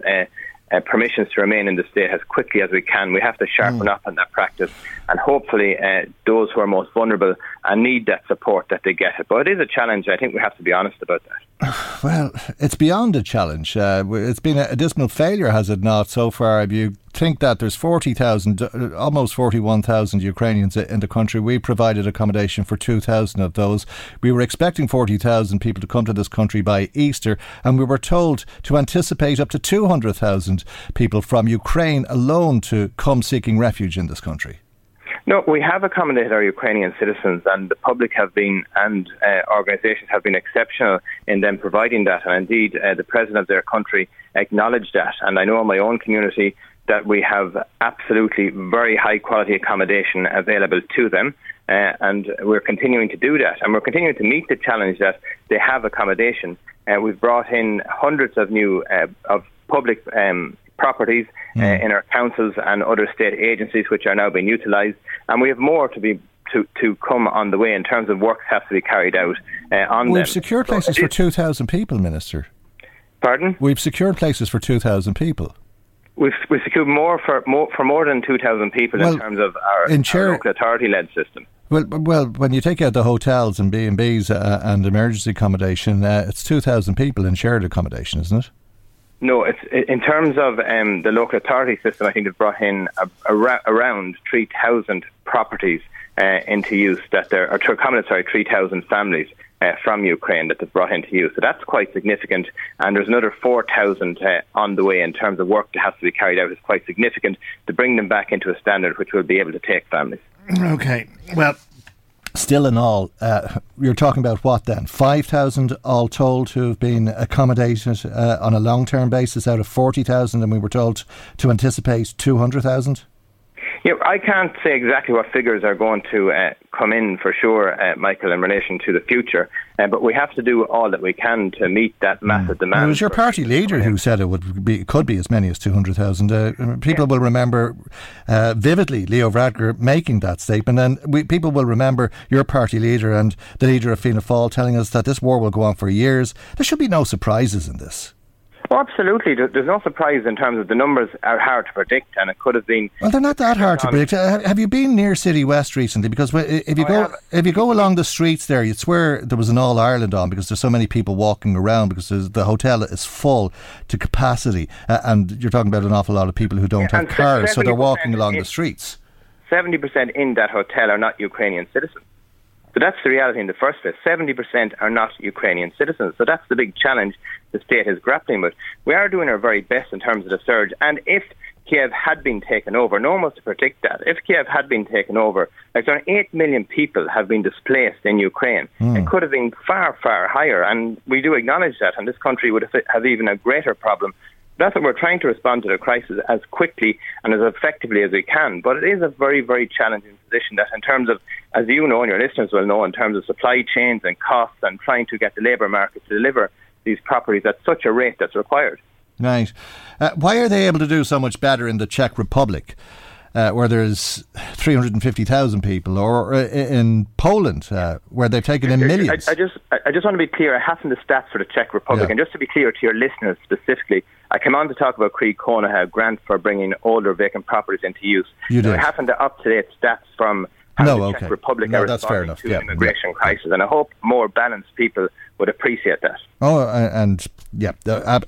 H: uh, permissions to remain in the state as quickly as we can. We have to sharpen mm. up on that practice, and hopefully, uh, those who are most vulnerable and need that support that they get it. But it is a challenge. I think we have to be honest about that.
C: Well, it's beyond a challenge. Uh, it's been a, dismal failure, has it not, so far? If you think that there's 40,000, uh, almost 41,000 Ukrainians in the country, we provided accommodation for 2,000 of those. We were expecting 40,000 people to come to this country by Easter, and we were told to anticipate up to 200,000 people from Ukraine alone to come seeking refuge in this country.
H: No, we have accommodated our Ukrainian citizens, and the public have been and uh, organisations have been exceptional in them providing that. And indeed, uh, the president of their country acknowledged that. And I know in my own community that we have absolutely very high quality accommodation available to them. Uh, and we're continuing to do that, and we're continuing to meet the challenge that they have accommodation. Uh, we've brought in hundreds of new uh, of public um, properties mm. uh, in our councils and other state agencies which are now being utilised. And we have more to be to, to come on the way in terms of work has to be carried out uh, on
C: We've
H: them.
C: secured places so for 2,000 people, Minister.
H: Pardon?
C: We've secured places for 2,000 people.
H: We've, we've secured more for more, for more than 2,000 people well, in terms of our, in our local authority-led system.
C: Well, well, when you take out the hotels and B and B's uh, and emergency accommodation, uh, it's two thousand people in shared accommodation, isn't it?
H: No, it's in terms of um, the local authority system. I think they've brought in a, a, around three thousand properties uh, into use that there are sorry three thousand families. Uh, from Ukraine that they've brought into use. So that's quite significant. And there's another 4,000 uh, on the way in terms of work that has to be carried out. is quite significant to bring them back into a standard which will be able to take families.
C: Okay. Well, still in all, uh, you're talking about what then? 5,000 all told who have been accommodated uh, on a long term basis out of 40,000, and we were told to anticipate 200,000?
H: Yeah, I can't say exactly what figures are going to uh, come in for sure, uh, Michael, in relation to the future. Uh, but we have to do all that we can to meet that massive mm. demand.
C: It was your party leader who said it would be could be as many as two hundred thousand. Uh, people yeah. will remember uh, vividly Leo Varadkar making that statement, and we, people will remember your party leader and the leader of Fianna Fáil telling us that this war will go on for years. There should be no surprises in this.
H: Oh, absolutely. There's no surprise in terms of the numbers are hard to predict, and it could have been.
C: Well, they're not that hard to predict. Have you been near Citywest recently? Because if you go if you go along the streets there, you'd swear there was an All Ireland on because there's so many people walking around because the hotel is full to capacity, uh, and you're talking about an awful lot of people who don't yeah, have cars, so they're walking along the streets.
H: Seventy percent in that hotel are not Ukrainian citizens. So that's the reality in the first place. 70% are not Ukrainian citizens. So that's the big challenge the state is grappling with. We are doing our very best in terms of the surge. And if Kiev had been taken over, no one was to predict that. If Kiev had been taken over, like around 8 million people have been displaced in Ukraine. Mm. It could have been far, far higher. And we do acknowledge that. And this country would have even a greater problem that's what we're trying to respond to the crisis as quickly and as effectively as we can. But it is a very, very challenging position that, in terms of, as you know and your listeners will know, in terms of supply chains and costs and trying to get the labour market to deliver these properties at such a rate that's required.
C: Right. Uh, why are they able to do so much better in the Czech Republic? Uh, where there's 350,000 people, or uh, in Poland, uh, where they've taken in millions.
H: I, I, just, I just want to be clear. I haven't the stats for the Czech Republic, yeah. and just to be clear to your listeners specifically, I came on to talk about Croí Cónaithe, a grant for bringing older vacant properties into use.
C: You did.
H: I happen to up-to-date stats from how
C: no,
H: the
C: okay.
H: Czech Republic
C: no,
H: are
C: that's fair enough.
H: to
C: yeah.
H: immigration yeah. crisis, and I hope more balanced people would appreciate that.
C: Oh, and yeah,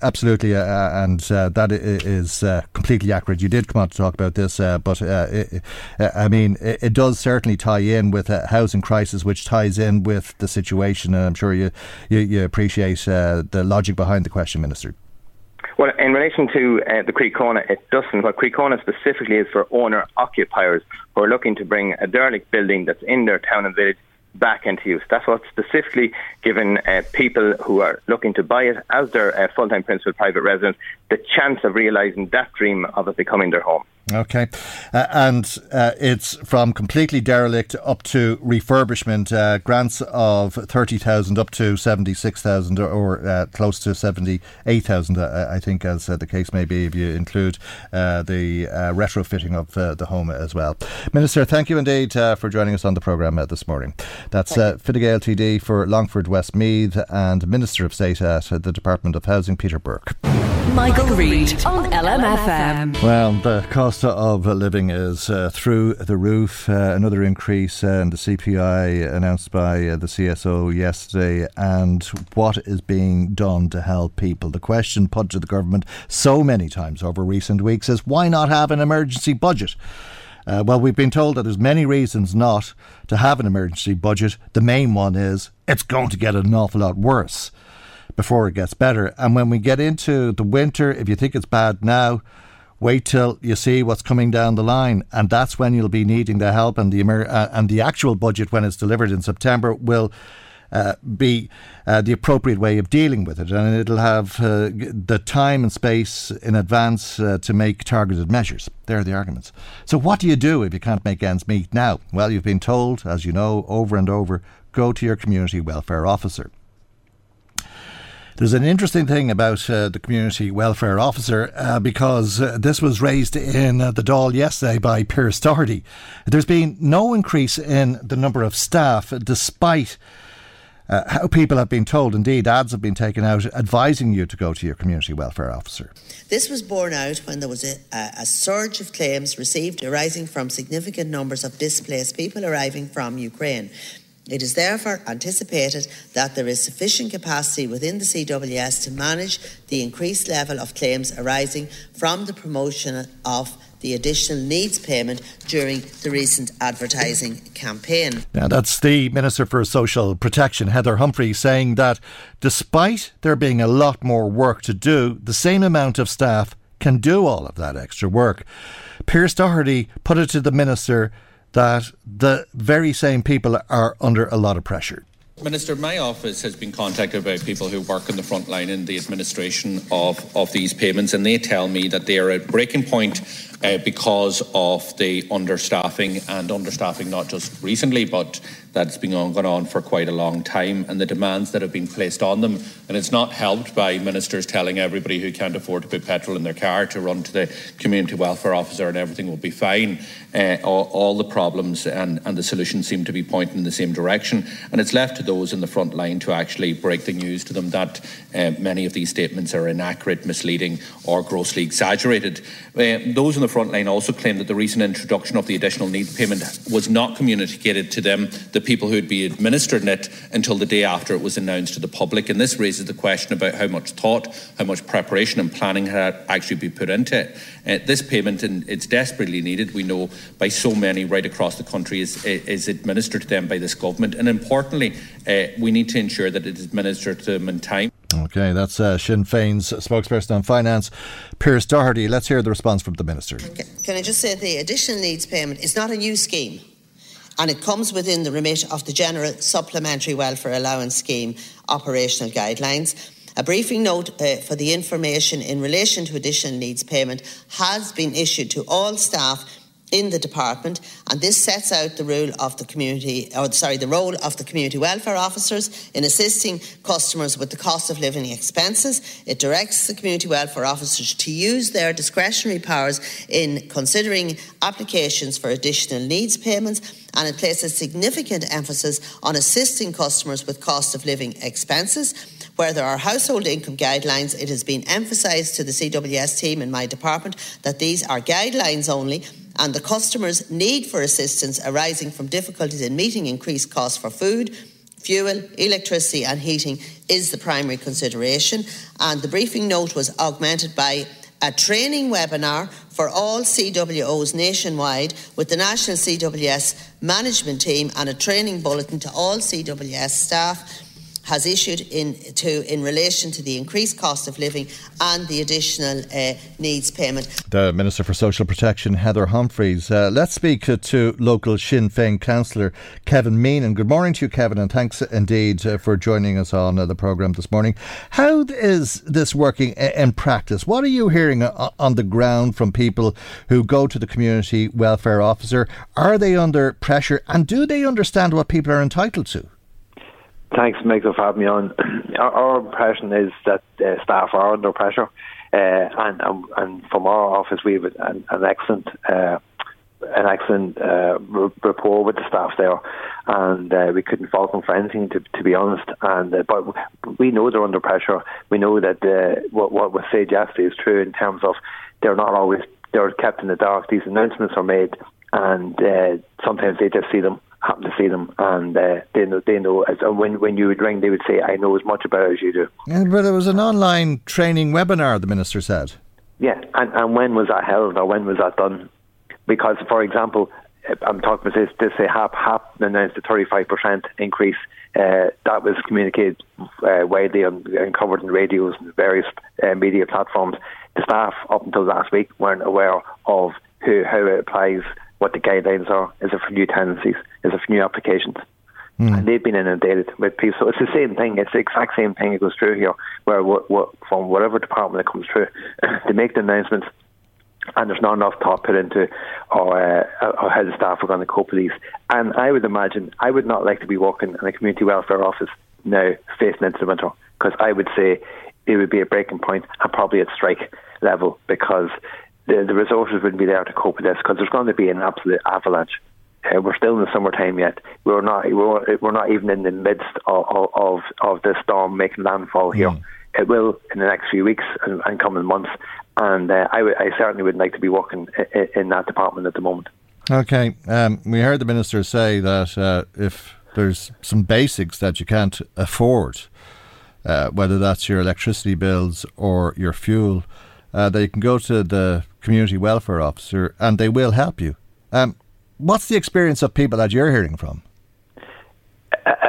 C: absolutely, uh, uh, and uh, that is uh, completely accurate. You did come on to talk about this, but it, I mean, it, it, does certainly tie in with a housing crisis, which ties in with the situation, and I'm sure you you, you appreciate the logic behind the question, Minister.
H: Well, in relation to uh, the Croí it doesn't. What Croí specifically is for owner occupiers who are looking to bring a derelict building that's in their town and village back into use. That's what's specifically given uh, people who are looking to buy it as their uh, full time principal private residence the chance of realising that dream of it becoming their home.
C: Okay. Uh, and uh, it's from completely derelict up to refurbishment, uh, grants of 30,000 up to 76,000 or, or uh, close to 78,000, uh, I think, as uh, the case may be, if you include the retrofitting of the home as well. Minister, thank you indeed for joining us on the programme this morning. That's uh, TD for Longford Westmeath and Minister of State at the Department of Housing, Peter Burke.
F: Michael Reade on LMFM.
C: Well, the cost of living is uh, through the roof. Uh, another increase uh, in the CPI announced by uh, the CSO yesterday, and what is being done to help people. The question put to the government so many times over recent weeks is why not have an emergency budget? Uh, well, we've been told that there's many reasons not to have an emergency budget. The main one is it's going to get an awful lot worse before it gets better. And when we get into the winter, if you think it's bad now, wait till you see what's coming down the line, and that's when you'll be needing the help. And the uh, and the actual budget, when it's delivered in September, will. Uh, be uh, the appropriate way of dealing with it, and it'll have uh, the time and space in advance uh, to make targeted measures. There are the arguments. So, what do you do if you can't make ends meet now? Well, you've been told, as you know, over and over, go to your community welfare officer. There's an interesting thing about uh, the community welfare officer uh, because uh, this was raised in uh, the Dáil yesterday by Pearse Doherty. There's been no increase in the number of staff despite. Uh, how people have been told, indeed, ads have been taken out advising you to go to your community welfare officer.
I: This was borne out when there was a, a, surge of claims received arising from significant numbers of displaced people arriving from Ukraine. It is therefore anticipated that there is sufficient capacity within the CWS to manage the increased level of claims arising from the promotion of the additional needs payment during the recent advertising campaign.
C: Now, that's the Minister for Social Protection, Heather Humphrey, saying that despite there being a lot more work to do, the same amount of staff can do all of that extra work. Pearse Doherty put it to the Minister that the very same people are under a lot of pressure.
J: Minister, my office has been contacted by people who work in the front line in the administration of, of these payments, and they tell me that they are at breaking point uh, because of the understaffing and understaffing not just recently, but that's been on, gone on for quite a long time and the demands that have been placed on them. And it's not helped by ministers telling everybody who can't afford to put petrol in their car to run to the community welfare officer and everything will be fine. Uh, all, all, the problems and, and the solutions seem to be pointing in the same direction. And it's left to those in the front line to actually break the news to them that uh, many of these statements are inaccurate, misleading, or grossly exaggerated. Uh, those in the front line also claim that the recent introduction of the additional needs payment was not communicated to them. The the people who would be administering it until the day after it was announced to the public. And this raises the question about how much thought, how much preparation and planning had actually been put into it. Uh, this payment, and it's desperately needed, we know, by so many right across the country, is, is administered to them by this government. And importantly, uh, we need to ensure that it is administered to them in time.
C: Okay, that's uh, Sinn Féin's spokesperson on finance, Pearse Doherty. Let's hear the response from the minister.
I: Okay. Can I just say the additional needs payment is not a new scheme and it comes within the remit of the General Supplementary Welfare Allowance Scheme operational guidelines. A briefing note uh, for the information in relation to additional needs payment has been issued to all staff in the department, and this sets out the role of the community, or sorry, the role of the community welfare officers in assisting customers with the cost of living expenses. It directs the community welfare officers to use their discretionary powers in considering applications for additional needs payments, and it places significant emphasis on assisting customers with cost of living expenses. Where there are household income guidelines, it has been emphasised to the CWS team in my department that these are guidelines only and the customer's need for assistance arising from difficulties in meeting increased costs for food, fuel, electricity, and heating is the primary consideration. And the briefing note was augmented by a training webinar for all CWOs nationwide with the National CWS management team and a training bulletin to all CWS staff has issued in, to, in relation to the increased cost of living and the additional uh, needs payment.
C: The Minister for Social Protection, Heather Humphreys. Uh, let's speak to local Sinn Féin councillor Kevin Meenan. Good morning to you, Kevin, and thanks indeed uh, for joining us on uh, the programme this morning. How is this working in practice? What are you hearing on the ground from people who go to the community welfare officer? Are they under pressure and do they understand what people are entitled to?
K: Thanks, Michael, for having me on. Our, our impression is that uh, staff are under pressure, uh, and, and, and from our office we have an, an excellent. Uh, an excellent uh, rapport with the staff there, and uh, we couldn't fault them for anything, to, to be honest. And uh, but we know they're under pressure. We know that what what was said yesterday is true in terms of they're not always they're kept in the dark. These announcements are made, and sometimes they just see them happen to see them, and uh, they know they know. As, when when you would ring, they would say, "I know as much about it as you do."
C: Yeah, but it was an online training webinar. The minister said.
K: Yeah, and, and when was that held, or when was that done? Because, for example, I'm talking about this. This say HAP HAP announced a 35 percent increase. Uh, that was communicated uh, widely and, and, covered in radios and various uh, media platforms. The staff up until last week weren't aware of who, how it applies what the guidelines are. Is it for new tenancies? Is it for new applications? Mm. And they've been inundated with people. So it's the same thing. It's the exact same thing that goes through here, where what, what, from whatever department it comes through, they make the announcements and there's not enough thought put into or, uh, or how the staff are going to cope with these. And I would imagine I would not like to be working in a community welfare office now facing into the winter because I would say it would be a breaking point and probably at strike level because the, the resources wouldn't be there to cope with this because there's going to be an absolute avalanche. Uh, we're still in the summertime yet. We're not. We're, we're not even in the midst of of, of the storm making landfall here. Mm. It will in the next few weeks and, and coming months, and uh, I, w- I certainly would like to be working in, in that department at the moment.
C: Okay, um, we heard the minister say that uh, if there's some basics that you can't afford, uh, whether that's your electricity bills or your fuel, uh, that you can go to the community welfare officer and they will help you. Um, what's the experience of people that you're hearing from?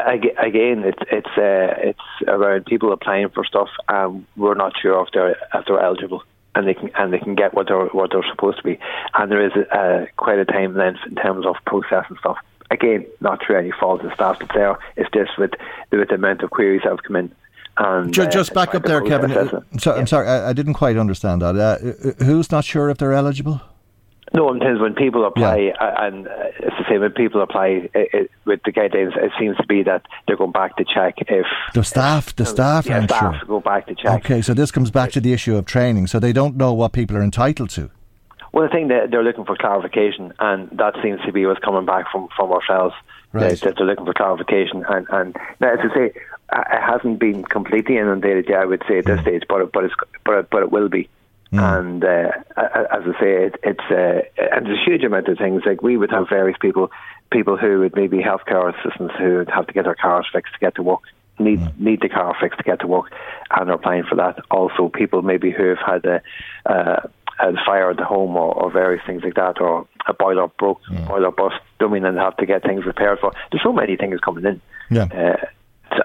K: Again, it's it's uh, it's around people applying for stuff, and we're not sure if they're if they're eligible, and they can and they can get what they're what they're supposed to be, and there is a, quite a time length in terms of process and stuff. Again, not through any fault of staff that's there. It's just with with the amount of queries that have come in and,
C: just, uh, just back up there, Kevin. So, yeah. I'm sorry, I, I, didn't quite understand that. Uh, who's not sure if they're eligible?
K: No, sometimes when people apply, yeah. uh, and uh, it's the same when people apply it, it, with the guidelines, it seems to be that they're going back to check if
C: the staff, the staff,
K: yeah,
C: staff
K: sure. go back to check.
C: Okay, so this comes back to the issue of training. So they don't know what people are entitled to.
K: Well, I think that they're looking for clarification, and that seems to be what's coming back from from ourselves. Right. That they're looking for clarification, and and now, as I say, it hasn't been completely inundated yet. I would say at this stage, but but it's but but it will be. Mm. And uh, as I say, it, it's uh, and there's a huge amount of things. Like we would have various people, people who would maybe healthcare assistants who would have to get their cars fixed to get to work, need mm. need the car fixed to get to work, and are applying for that. Also, people maybe who have had a, uh, a fire at the home or, or, various things like that, or a boiler broke, mm. boiler bust, dumbing and have to get things repaired for. There's so many things coming in.
C: Yeah.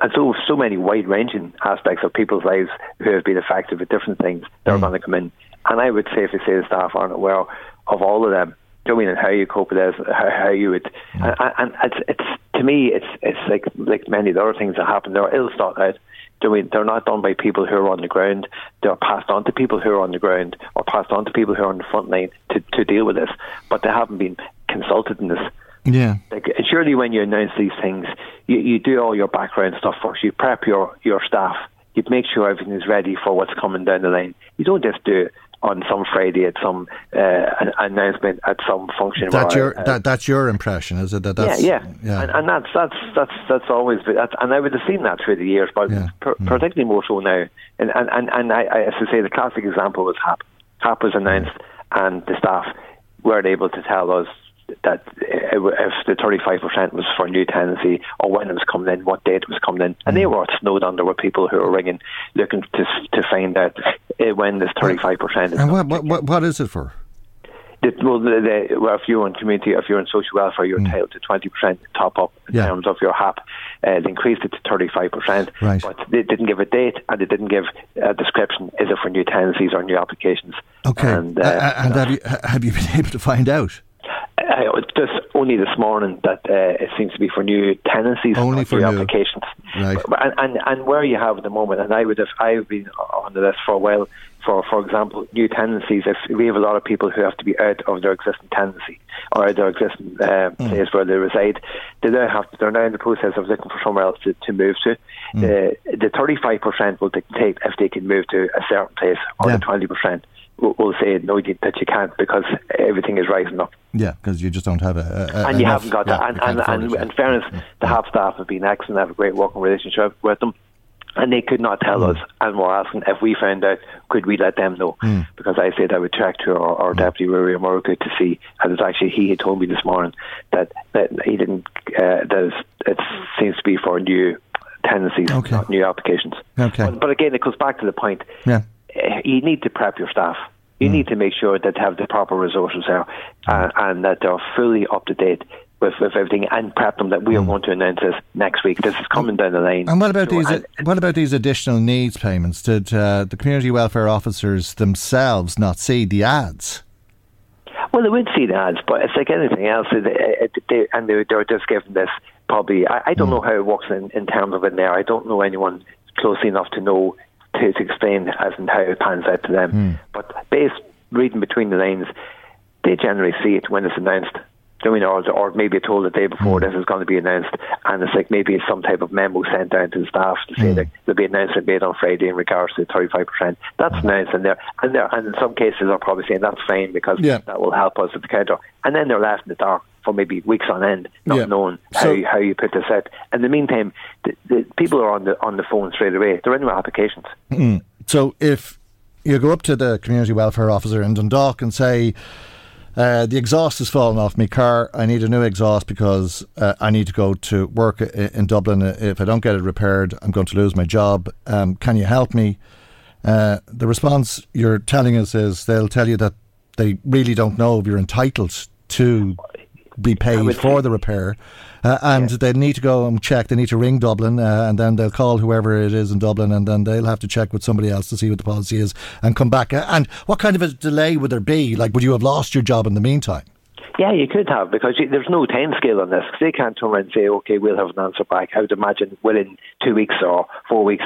K: And so so many wide ranging aspects of people's lives who have been affected with different things that mm. are going to come in. And I would safely say the staff aren't aware of all of them. Do you know I mean and how you cope with this, how, how you would, mm. and, and it's, it's to me, it's it's like like many of the other things that happen. They're ill thought out. Do you mean they're not done by people who are on the ground? They're passed on to people who are on the ground, or passed on to people who are on the front line to to deal with this. But they haven't been consulted in this.
C: Yeah.
K: Like, surely when you announce these things, you, you do all your background stuff first. You prep your, your staff. You make sure everything is ready for what's coming down the line. You don't just do it on some Friday at some uh, announcement at some function.
C: That's your uh, that, that's your impression, is it? That
K: that's, yeah, yeah, yeah. And, and, that's that's that's that's always that's, and I would have seen that through the years, but yeah. per, mm. particularly more so now. And and and, and I, I, as I say, the classic example was HAP. HAP was announced, and the staff weren't able to tell us that if the 35% was for new tenancy or when it was coming in, what date it was coming in. And they mm. were snowed under with people who were ringing looking to to find out eh, when this 35% is.
C: And what, what, what is it for?
K: The, well, the, the, well, if you're in community, if you're in social welfare, you're mm. entitled to 20% top up in yeah. terms of your HAP. Uh, they increased it to 35%,
C: right.
K: but they didn't give a date and they didn't give a description. Is it for new tenancies or new applications?
C: Okay. And, uh, uh, and have, you, have you been able to find out?
K: Uh, just only this morning that uh, it seems to be for new tenancies,
C: only for new
K: applications,
C: right?
K: And, and and where you have at the moment, and I would have I've been on the list for a while. For for example, new tenancies. If we have a lot of people who have to be out of their existing tenancy or their existing uh, mm. place where they reside, they now have to, they're now in the process of looking for somewhere else to, to move to. Mm. Uh, the thirty five percent will dictate if they can move to a certain place, or yeah. the twenty percent will say no that you can't because everything is rising up.
C: Yeah, because you just don't have a, a
K: and you haven't got yeah, that. And, and, and in fairness, the HAP staff have been excellent. Have a great working relationship with them. And they could not tell mm. us, and we're asking if we found out, could we let them know?
C: Mm.
K: Because I said I would check to our, our mm. deputy Ruairí Ó Murchú to see, and it's actually he had told me this morning that, that he didn't. Uh, that it seems to be for new tenancies, okay. not new applications.
C: Okay.
K: But, but again, it goes back to the point.
C: Yeah
K: you need to prep your staff. You mm. need to make sure that they have the proper resources there uh, and that they're fully up to date with, with everything and prep them that we are mm. going to announce this next week. This is coming down the line.
C: And what about so, these? And, what about these additional needs payments? Did uh, the community welfare officers themselves not see the ads?
K: Well, they would see the ads, but it's like anything else. They, they, and they, they're just given this probably. I, I don't mm. know how it works in, in terms of it there. I don't know anyone close enough to know to, to explain as and how it pans out to them.
C: Mm.
K: But based reading between the lines, they generally see it when it's announced. I mean, or, or maybe told the day before mm. this is going to be announced, and it's like maybe some type of memo sent down to the staff to say mm. that there'll be an announcement made on Friday in regards to 35%. That's mm. announced, and they're, and, they're, and in some cases are probably saying that's fine because
C: yeah.
K: that will help us at the counter. And then they're left in the dark for maybe weeks on end, not
C: yeah.
K: knowing how,
C: so,
K: you, how you put this out. In the meantime, the, the people are on the on the phone straight away. They're in their applications.
C: Mm. So if you go up to the community welfare officer in Dundalk and say, uh, the exhaust has fallen off my car. I need a new exhaust because uh, I need to go to work in Dublin. If I don't get it repaired, I'm going to lose my job. Um, can you help me? Uh, the response you're telling us is they'll tell you that they really don't know if you're entitled to be paid for the repair. Uh, and yeah. they need to go and check. They need to ring Dublin, uh, and then they'll call whoever it is in Dublin, and then they'll have to check with somebody else to see what the policy is and come back. Uh, and what kind of a delay would there be? Like, would you have lost your job in the meantime?
K: Yeah, you could have because there's no time scale on this. They can't turn around and say, "Okay, we'll have an answer back." I would imagine within two weeks or four weeks.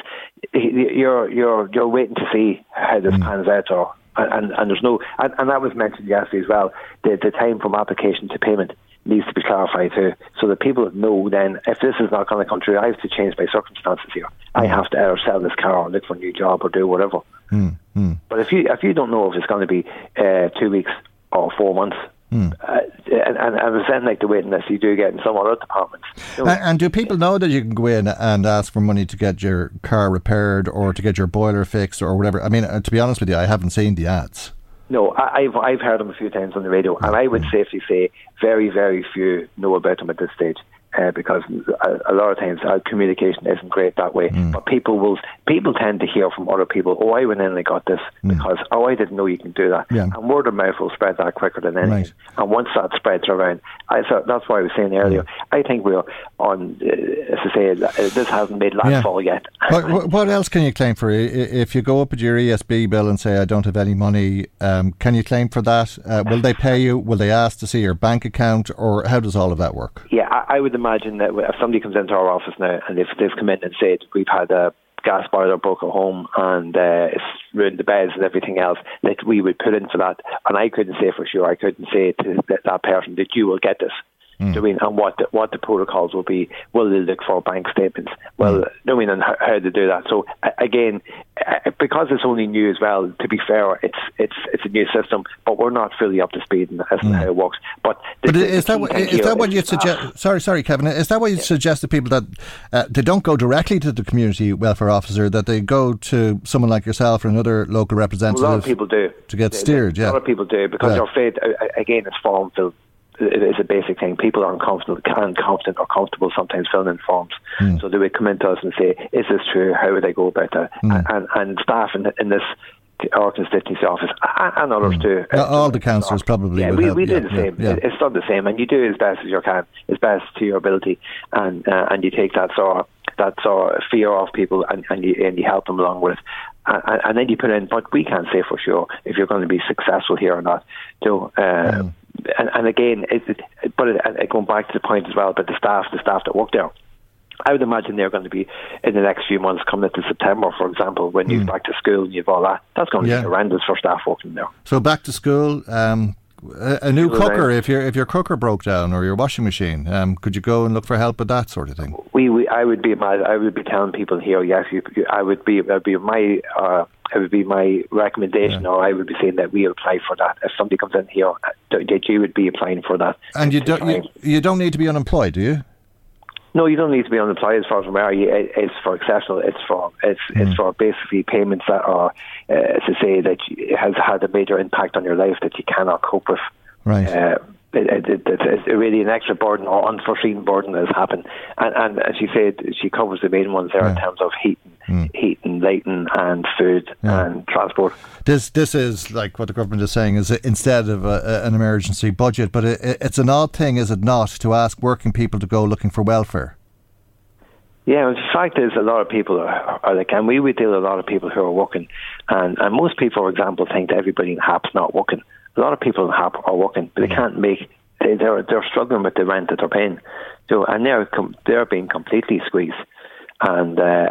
K: You're you're you're waiting to see how this pans out or and, and there's no and, and that was mentioned yesterday as well. The the time from application to payment needs to be clarified too, so that people know then if this is not going to come true, I have to change my circumstances here. I have to either sell this car or look for a new job or do whatever.
C: Mm, mm.
K: But if you if you don't know if it's going to be uh, two weeks or four months,
C: Mm.
K: uh, and, and, and it's then like the waiting list you do get in some other departments. You
C: And, and do people know that you can go in and ask for money to get your car repaired or to get your boiler fixed or whatever? I mean, uh, to be honest with you, I haven't seen the ads.
K: No, I, I've I've heard them a few times on the radio, and I would safely say very very few know about them at this stage. Uh, because a, a lot of times our communication isn't great that way, but people will people tend to hear from other people. Oh, I went in and I got this because oh, I didn't know you can do that.
C: Yeah.
K: And word of mouth will spread that quicker than anything.
C: Right.
K: And once that spreads around, I thought that's why I was saying earlier. I think we're on, uh, as I say, uh, this hasn't made landfall yet.
C: What, what- else can you claim for? If you go up with your ESB bill and say, I don't have any money, um, can you claim for that? Uh, will they pay you? Will they ask to see your bank account? Or how does all of that work?
K: Yeah, I, I would imagine that if somebody comes into our office now and they've come in and said we've had a gas boiler broke at home and uh, it's ruined the beds and everything else, that we would put in for that. And I couldn't say for sure. I couldn't say to that person that you will get this. Mm. Do you I mean, and what the, what the protocols will be? Will they look for bank statements? Well, mm. do you know mean, and how, how to do that. So again, because it's only new as well. To be fair, it's it's it's a new system, but we're not fully up to speed in as to mm. how it works. But the,
C: But
K: the-
C: is
K: the
C: that
K: key
C: what, is that what
K: staff.
C: suggest? Sorry, sorry, Kevin. Is that what you would suggest to people that uh, they don't go directly to the community welfare officer, that they go to someone like yourself or another local representative?
K: A lot of people do.
C: to get
K: They- they-
C: steered, yeah.
K: A lot of people do because
C: Yeah.
K: they're afraid. Again, it's form filled. It is a basic thing. People aren't confident, confident or comfortable sometimes filling in forms.
C: Hmm.
K: So they would come into us and say, "Is this true? How would I go about that?"
C: Hmm.
K: And, and, staff in, in this our constituency office and, others too.
C: Uh, all the councillors probably
K: Yeah, we,
C: have-
K: we
C: yeah,
K: do the same.
C: yeah.
K: It- It's done the same, and you do as best as you can, as best to your ability, and uh, and you take that sort of, that sort of fear off people, and, and you and you help them along with and, and then you put in. But we can't say for sure if you're going to be successful here or not. So. Uh, and, and again, it, it, but it, going back to the point as well about the staff, the staff that work there, I would imagine they're going to be in the next few months, coming into September, for example, when you're back to school and you've all that. That's going to
C: Yeah.
K: be horrendous for staff working there.
C: So back to school. Um, a, a new cooker. If your if your cooker broke down or your washing machine, um, could you go and look for help with that sort of thing?
K: we, we I would be my, I would be telling people here, yes, you, I would be, would be my, uh, it would be my recommendation, or I would be saying that we apply for that. If somebody comes in here, uh, that you would be applying for that.
C: And you don't you, you don't need to be unemployed, do you?
K: No, you don't need to be unemployed as far as I'm aware. It's for exceptional. It's for it's it's for basically payments that are uh, to say that it has had a major impact on your life that you cannot cope with.
C: Right.
K: Uh, it's really an extra burden or unforeseen burden that has happened. And, and as she said, she covers the main ones there in terms of heating, hmm. heating, lighting, and food and transport.
C: This this is like what the government is saying is instead of a, an emergency budget, but it, it's an odd thing, is it not, to ask working people to go looking for welfare?
K: Yeah, the fact is, a lot of people are, are like, and we would deal with a lot of people who are working, and, and most people, for example, think that everybody in HAP's not working. A lot of people in HAP are working, but they can't make. They, they're they're struggling with the rent that they're paying, so and they're com- they're being completely squeezed, and uh,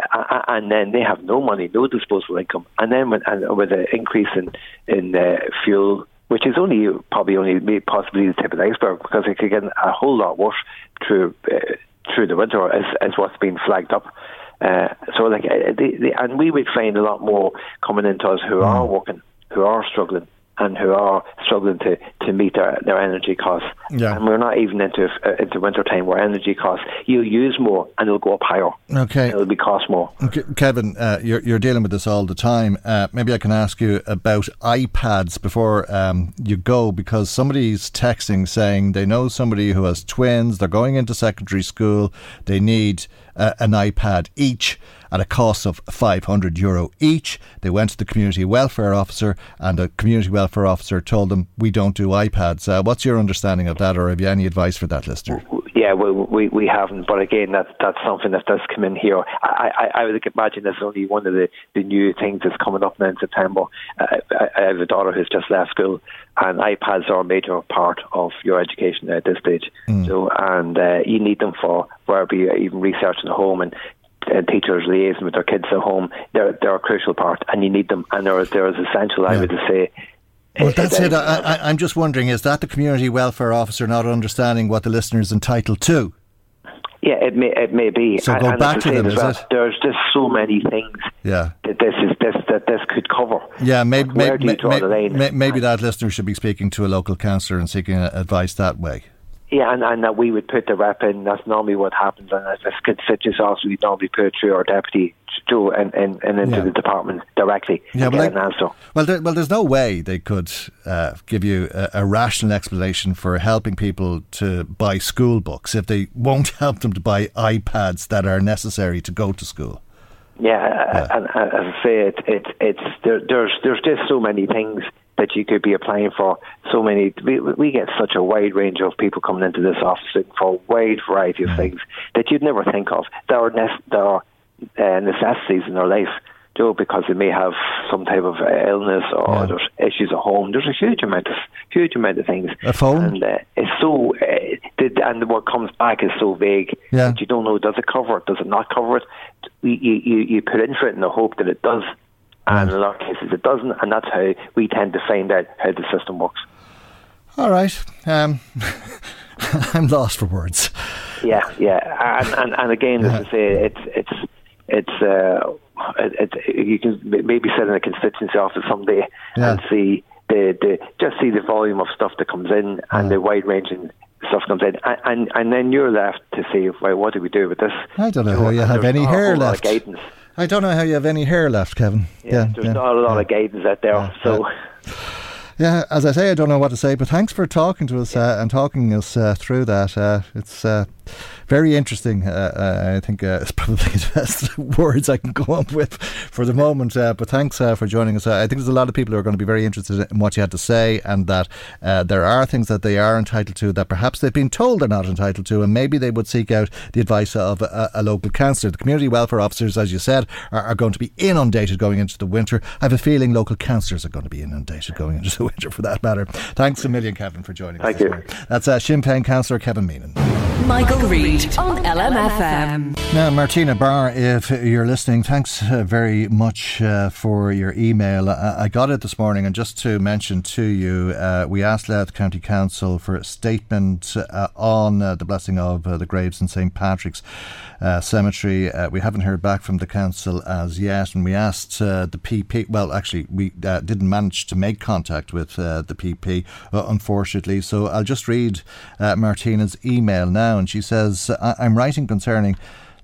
K: and then they have no money, no disposable income, and then with, and with the increase in in uh, fuel. Which is only probably only possibly the tip of the iceberg because it could get a whole lot worse through uh, through the winter as, as what's been flagged up. Uh, so, like, uh, the, the, and we would find a lot more coming into us who are working, who are struggling, and who are struggling to, to meet their, their energy costs.
C: Yeah.
K: And we're not even into uh, into winter time where energy costs you use more and it'll go up higher.
C: Okay.
K: It'll be cost more.
C: Okay, Kevin, uh, you're, you're dealing with this all the time. Uh, maybe I can ask you about iPads before um, you go, because somebody's texting saying they know somebody who has twins, they're going into secondary school, they need uh, an iPad each at a cost of 500 euro each. They went to the community welfare officer, and the community welfare officer told them, We don't do iPads. Uh, what's your understanding of that, or have you any advice for that listener?
K: Yeah, we, we we haven't, but again, that's that's something that does come in here. I I, I would imagine that's only one of the, the new things that's coming up now in September. Uh, I, I have a daughter who's just left school, and iPads are a major part of your education at this stage. So, and uh, you need them for wherever you even research in the home and uh, teachers liaising with their kids at home, they're they're a crucial part, and you need them, and they're they're as essential. I would say.
C: Well, that's it. I, am just wondering: is that the community welfare officer not understanding what the listener is entitled to?
K: Yeah, it may it may be.
C: So go
K: and
C: back to them.
K: Well,
C: is it?
K: There's just so many things.
C: Yeah.
K: That this is this that this could cover.
C: Yeah, maybe
K: Where
C: maybe,
K: do you draw the line?
C: maybe that listener should be speaking to a local councillor and seeking advice that way.
K: Yeah, and, and that we would put the rep in. That's normally what happens. And if it's constituents also, we normally put through our deputy to and, and, and into
C: Yeah.
K: the department directly
C: Yeah,
K: but
C: like-
K: an answer.
C: Well, there, well, there's no way they could uh, give you a, a rational explanation for helping people to buy school books if they won't help them to buy iPads that are necessary to go to school.
K: Yeah, and, and as I say, it, it, it's there, there's there's just so many things that you could be applying for. So many we, we get such a wide range of people coming into this office looking for a wide variety of things that you'd never think of. There are nec- there are uh, necessities in their life. because they may have some type of illness or there's issues at home. There's a huge amount of huge amount of things.
C: A phone?
K: and uh, it's so uh, the, and what comes back is so vague
C: Yeah.
K: that you don't know does it cover it, does it not cover it. You you, you put in for it in the hope that it does, and in a lot of cases it doesn't, and that's how we tend to find out how the system works.
C: All right. Um, I'm lost for words.
K: Yeah, yeah, and and, and again, as I say, it's it's it's uh, it, it, you can maybe sit in a constituency office someday
C: Yeah.
K: and see the, the just see the volume of stuff that comes in and the wide ranging stuff comes in, and, and and then you're left to see, well, what do we do with this?
C: I don't know
K: You
C: how you have any hair
K: whole lot of
C: left. I don't know how you have any hair left, Kevin. Yeah,
K: There's
C: yeah,
K: not a lot of guidance out there, so.
C: Yeah, as I say, I don't know what to say, but thanks for talking to us uh, and talking us uh, through that. Uh, it's uh, very interesting. Uh, uh, I think uh, it's probably the best words I can go up with for the moment. Uh, but thanks uh, for joining us. Uh, I think there's a lot of people who are going to be very interested in what you had to say, and that uh, there are things that they are entitled to that perhaps they've been told they're not entitled to, and maybe they would seek out the advice of a, a local councillor. The community welfare officers, as you said, are, are going to be inundated going into the winter. I have a feeling local councillors are going to be inundated going into the winter, for that matter. Thanks a million, Kevin, for joining us.
K: Thank you.
C: That's uh, Sinn Féin councillor Kevin Meenan.
F: Michael On LMFM.
C: Now, Martina Barr, if you're listening, thanks uh, very much uh, for your email. I, I got it this morning, and just to mention to you, uh, we asked Louth County Council for a statement uh, on uh, the blessing of uh, the graves in St Patrick's Cemetery. We haven't heard back from the council as yet, and we asked the PP. Well, actually, we didn't manage to make contact with the PP, unfortunately. So I'll just read Martina's email now, and she says, "I'm writing concerning."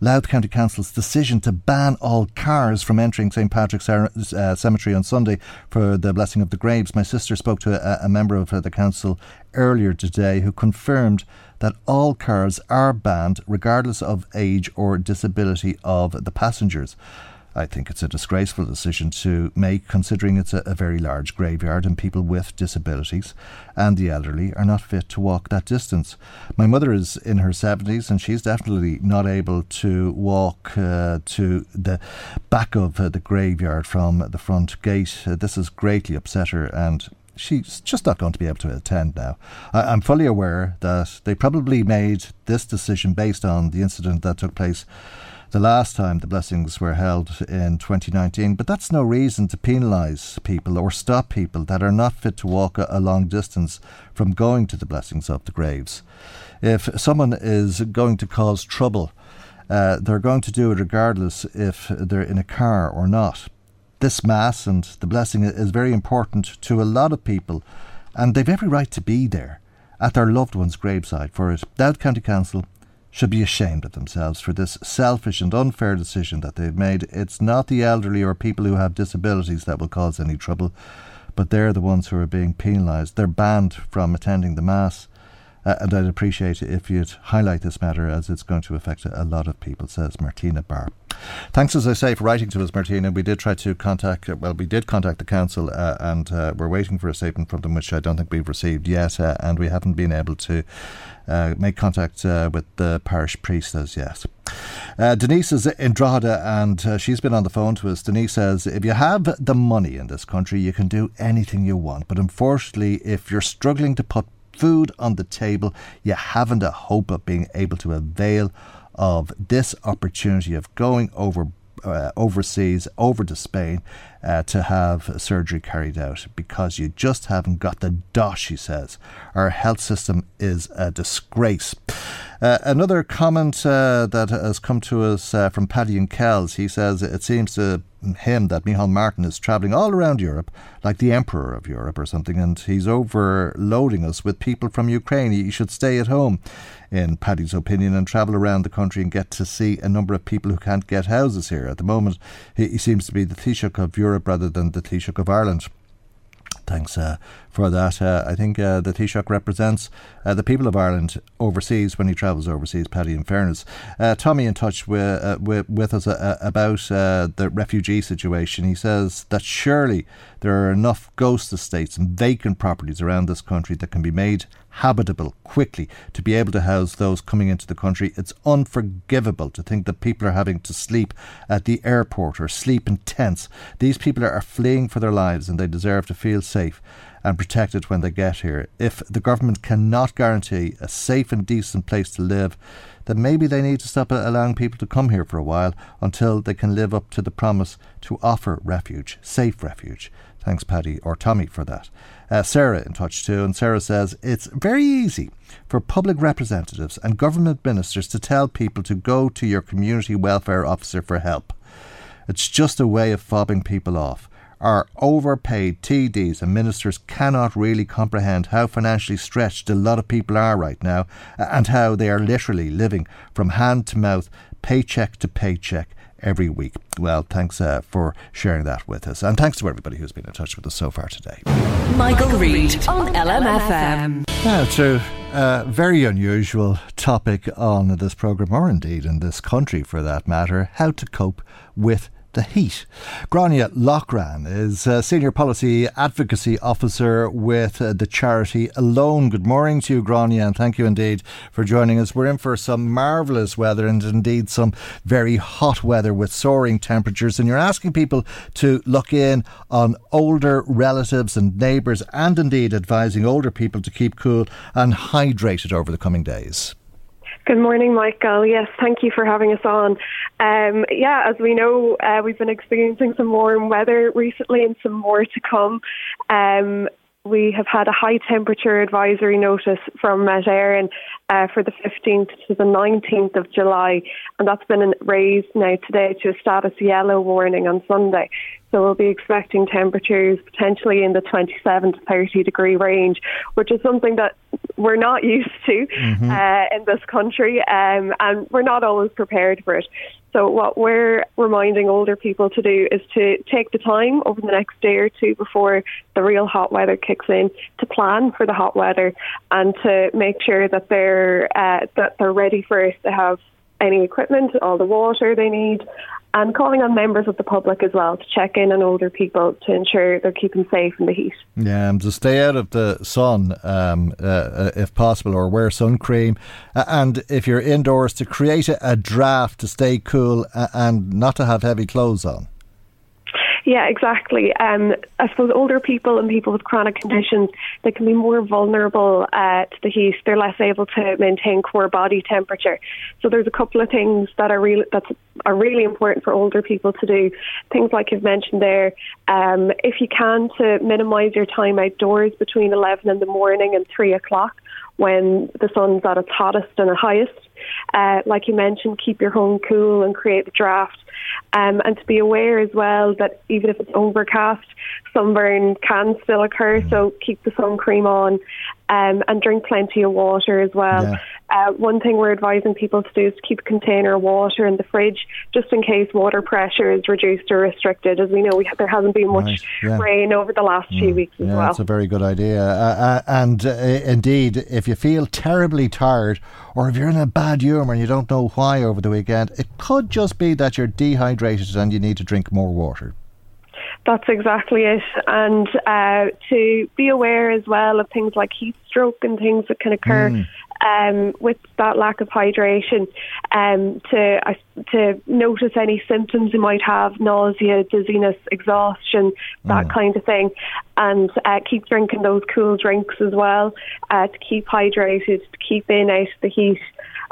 C: Louth County Council's decision to ban all cars from entering St Patrick's uh, Cemetery on Sunday for the blessing of the graves. My sister spoke to a, a member of uh, the council earlier today who confirmed that all cars are banned regardless of age or disability of the passengers. I think it's a disgraceful decision to make, considering it's a, a very large graveyard and people with disabilities and the elderly are not fit to walk that distance. My mother is in her 70s and she's definitely not able to walk uh, to the back of uh, the graveyard from the front gate. Uh, this has greatly upset her and she's just not going to be able to attend now. I, I'm fully aware that they probably made this decision based on the incident that took place the last time the blessings were held in 2019, but that's no reason to penalise people or stop people that are not fit to walk a, long distance from going to the blessings of the graves. If someone is going to cause trouble, uh, they're going to do it regardless if they're in a car or not. This Mass and the blessing is very important to a lot of people, and they've every right to be there at their loved one's graveside for it. Louth County Council should be ashamed of themselves for this selfish and unfair decision that they've made. It's not the elderly or people who have disabilities that will cause any trouble, but they're the ones who are being penalised. They're banned from attending the Mass. Uh, and I'd appreciate it if you'd highlight this matter as it's going to affect a lot of people, says Martina Barr. Thanks, as I say, for writing to us, Martina. We did try to contact, well, we did contact the council uh, and uh, we're waiting for a statement from them, which I don't think we've received yet, uh, and we haven't been able to uh, make contact uh, with the parish priest as yet. Uh, Denise is in Drogheda and uh, she's been on the phone to us. Denise says, If you have the money in this country, you can do anything you want. But unfortunately, if you're struggling to put food on the table, you haven't a hope of being able to avail of this opportunity of going over uh, overseas, over to Spain, uh, to have surgery carried out because you just haven't got the dosh, he says. Our health system is a disgrace. Uh, another comment uh, that has come to us uh, from Paddy and Kells, he says it seems to him that Micheál Martin is travelling all around Europe like the Emperor of Europe or something, and he's overloading us with people from Ukraine. He should stay at home, in Paddy's opinion, and travel around the country and get to see a number of people who can't get houses here. At the moment, he, he seems to be the Taoiseach of Europe rather than the Taoiseach of Ireland thanks uh, for that. Uh, I think uh, the Taoiseach represents uh, the people of Ireland overseas when he travels overseas, Paddy, in fairness. Uh, Tommy in touch with, uh, with, with, us about the refugee situation. He says that surely there are enough ghost estates and vacant properties around this country that can be made habitable quickly to be able to house those coming into the country. It's unforgivable to think that people are having to sleep at the airport or sleep in tents. These people are fleeing for their lives and they deserve to feel safe and protected when they get here. If the government cannot guarantee a safe and decent place to live, then maybe they need to stop allowing people to come here for a while until they can live up to the promise to offer refuge, safe refuge. Thanks, Paddy or Tommy, for that. Uh, Sarah in touch too, and Sarah says it's very easy for public representatives and government ministers to tell people to go to your community welfare officer for help. It's just a way of fobbing people off. Our overpaid TDs and ministers cannot really comprehend how financially stretched a lot of people are right now and how they are literally living from hand to mouth, paycheck to paycheck every week. Well, thanks uh, for sharing that with us. And thanks to everybody who's been in touch with us so far today.
F: Michael, Reade on LMFM.
C: Now, to a very unusual topic on this programme, or indeed in this country for that matter how to cope with the heat. Grania Loughran is a Senior Policy Advocacy Officer with uh, the charity Alone. Good morning to you, Grania, and thank you indeed for joining us. We're in for some marvellous weather and indeed some very hot weather with soaring temperatures, and you're asking people to look in on older relatives and neighbours and indeed advising older people to keep cool and hydrated over the coming days.
L: Good morning, Michael. Yes, thank you for having us on. Um, yeah, as we know, uh, we've been experiencing some warm weather recently and some more to come. Um, we have had a high temperature advisory notice from Met Éireann uh, for the 15th to the 19th of July, and that's been raised now today to a status yellow warning on Sunday. So we'll be expecting temperatures potentially in the 27 to 30 degree range, which is something that we're not used to mm-hmm. uh, in this country, um, and we're not always prepared for it. So what we're reminding older people to do is to take the time over the next day or two before the real hot weather kicks in to plan for the hot weather and to make sure that they're uh, that they're ready for it. To have any equipment, all the water they need, and calling on members of the public as well to check in on older people to ensure they're keeping safe in the heat.
C: Yeah, and to stay out of the sun um, uh, uh if possible, or wear sun cream. And if you're indoors, to create a, a draft to stay cool and not to have heavy clothes on.
L: Yeah, exactly. Um, I suppose older people and people with chronic conditions they can be more vulnerable uh, to the heat. They're less able to maintain core body temperature. So there's a couple of things that are really that's are really important for older people to do. Things like you've mentioned there. Um, if you can, to minimise your time outdoors between 11 in the morning and 3 o'clock when the sun's at its hottest and highest. Uh, like you mentioned, keep your home cool and create the draft. Um, and to be aware as well that even if it's overcast, sunburn can still occur. So keep the sun cream on um, and drink plenty of water as well. Yeah. Uh, one thing we're advising people to do is to keep a container of water in the fridge just in case water pressure is reduced or restricted. As we know, we, there hasn't been much right. yeah. rain over the last mm. few weeks as
C: yeah,
L: well.
C: That's a very good idea. Uh, uh, and uh, indeed, if you feel terribly tired or if you're in a bad humour and you don't know why over the weekend, it could just be that you're dehydrated and you need to drink more water.
L: That's exactly it. And uh, to be aware as well of things like heat stroke and things that can occur mm. um, with that lack of hydration. Um, to uh, to notice any symptoms you might have, nausea, dizziness, exhaustion, that mm. kind of thing, and uh, keep drinking those cool drinks as well uh, to keep hydrated, to keep in out the heat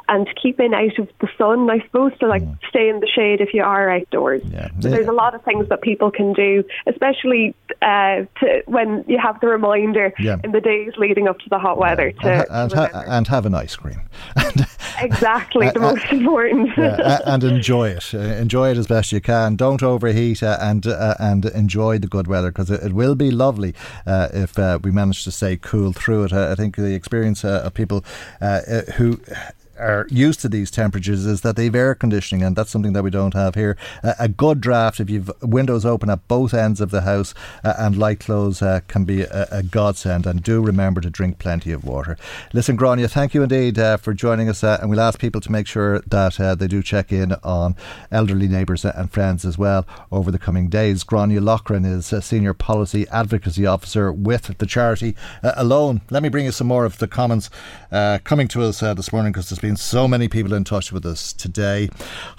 L: and keeping out of the sun, I suppose, to like mm. stay in the shade if you are outdoors.
C: Yeah.
L: So there's a lot of things that people can do, especially uh, to, when you have the reminder
C: yeah.
L: in the days leading up to the hot weather. To,
C: and, ha- and, ha- and have an ice cream.
L: exactly, the most important.
C: yeah, and enjoy it. Uh, enjoy it as best you can. Don't overheat uh, and uh, and enjoy the good weather because it, it, will be lovely uh, if uh, we manage to stay cool through it. I think the experience of people who are used to these temperatures is that they've air conditioning, and that's something that we don't have here. Uh, a good draft, if you've windows open at both ends of the house uh, and light clothes, uh, can be a, a, godsend. And do remember to drink plenty of water. Listen, Grania, thank you indeed uh, for joining us, uh, and we'll ask people to make sure that uh, they do check in on elderly neighbours and friends as well over the coming days. Grania Loughran is a senior policy advocacy officer with the charity Alone. Let me bring you some more of the comments coming to us this morning because there's been so many people in touch with us today.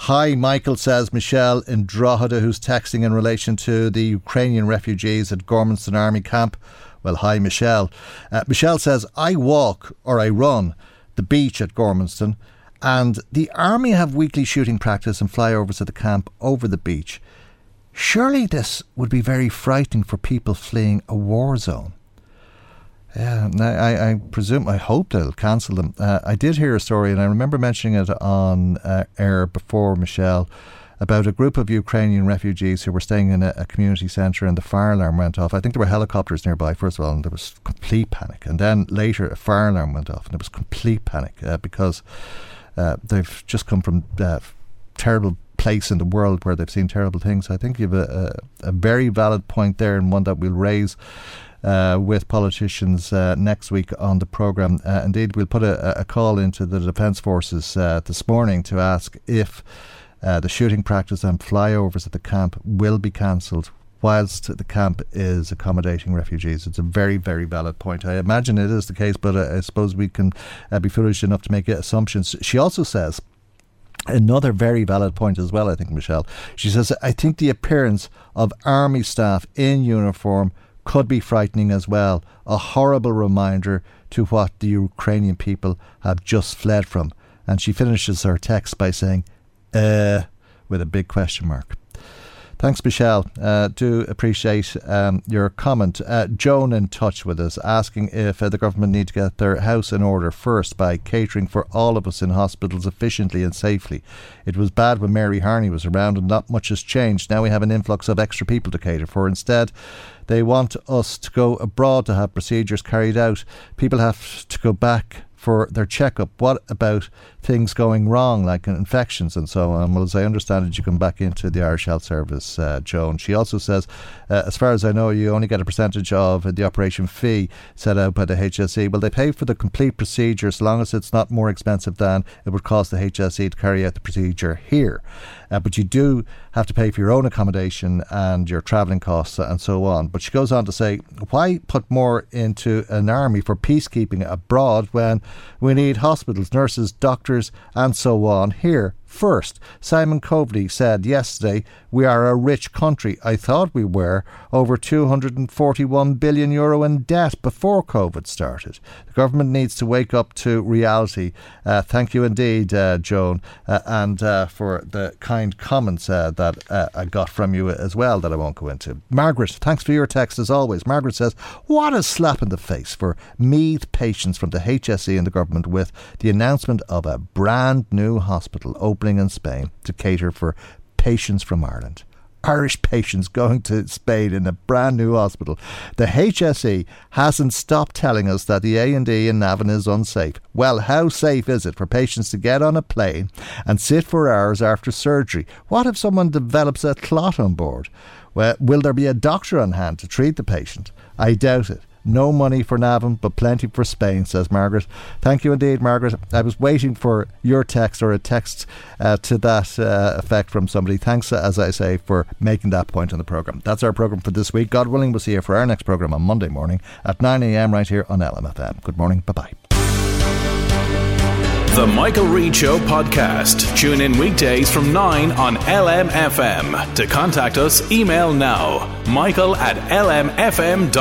C: Hi, Michael says Michelle in Drogheda, who's texting in relation to the Ukrainian refugees at Gormanston Army Camp. Well, hi, Michelle. Uh, Michelle says, I walk or I run the beach at Gormanston, and the army have weekly shooting practice and flyovers at the camp over the beach. Surely this would be very frightening for people fleeing a war zone. Yeah, I, I presume, I hope they'll cancel them. Uh, I did hear a story, and I remember mentioning it on uh, air before, Michelle, about a group of Ukrainian refugees who were staying in a, a, community centre and the fire alarm went off. I think there were helicopters nearby, first of all, and there was complete panic. And then later, a fire alarm went off, and there was complete panic uh, because uh, they've just come from uh, terrible place in the world where they've seen terrible things. I think you have a, a, a very valid point there, and one that we'll raise uh, with politicians uh, next week on the programme. Uh, indeed, we'll put a, a, call into the Defence Forces uh, this morning to ask if uh, the shooting practice and flyovers at the camp will be cancelled whilst the camp is accommodating refugees. It's a very, very valid point. I imagine it is the case, but uh, I suppose we can uh, be foolish enough to make assumptions. She also says. Another very valid point as well, I think, Michelle. She says, I think the appearance of army staff in uniform could be frightening as well. A horrible reminder to what the Ukrainian people have just fled from. And she finishes her text by saying, uh, with a big question mark. Thanks, Michelle. Uh, do appreciate um, your comment. Uh, Joan in touch with us, asking if uh, the government need to get their house in order first by catering for all of us in hospitals efficiently and safely. It was bad when Mary Harney was around, and not much has changed. Now we have an influx of extra people to cater for. Instead, they want us to go abroad to have procedures carried out. People have to go back for their checkup. What about things going wrong, like infections and so on? Well, as I understand it, you come back into the Irish Health Service, uh, Joan. She also says, uh, as far as I know, you only get a percentage of the operation fee set out by the HSE. Well, they pay for the complete procedure as long as it's not more expensive than it would cost the HSE to carry out the procedure here. Uh, but you do have to pay for your own accommodation and your travelling costs and so on. But she goes on to say, why put more into an army for peacekeeping abroad when we need hospitals, nurses, doctors, and so on here First, Simon Coveney said yesterday, We are a rich country. I thought we were over 241 billion euro in debt before COVID started. The government needs to wake up to reality. Uh, thank you indeed, uh, Joan, uh, and uh, for the kind comments uh, that uh, I got from you as well that I won't go into. Margaret, thanks for your text as always. Margaret says, What a slap in the face for Meath patients from the HSE and the government with the announcement of a brand new hospital open in Spain to cater for patients from Ireland. Irish patients going to Spain in a brand new hospital. The HSE hasn't stopped telling us that the A&E in Navan is unsafe. Well, how safe is it for patients to get on a plane and sit for hours after surgery? What if someone develops a clot on board? Well, will there be a doctor on hand to treat the patient? I doubt it. No money for Navan, but plenty for Spain, says Margaret. Thank you indeed, Margaret. I was waiting for your text or a text uh, to that uh, effect from somebody. Thanks, as I say, for making that point on the programme. That's our programme for this week. God willing, we'll see you for our next programme on Monday morning at 9am right here on LMFM. Good morning. Bye bye.
B: The Michael Reade Show podcast. Tune in weekdays from 9 on LMFM. To contact us, email now michael at lmfm.ie.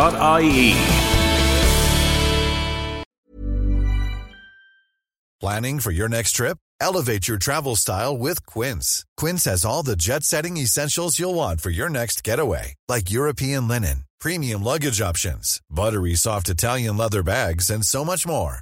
M: Planning for your next trip? Elevate your travel style with Quince. Quince has all the jet setting essentials you'll want for your next getaway, like European linen, premium luggage options, buttery soft Italian leather bags, and so much more.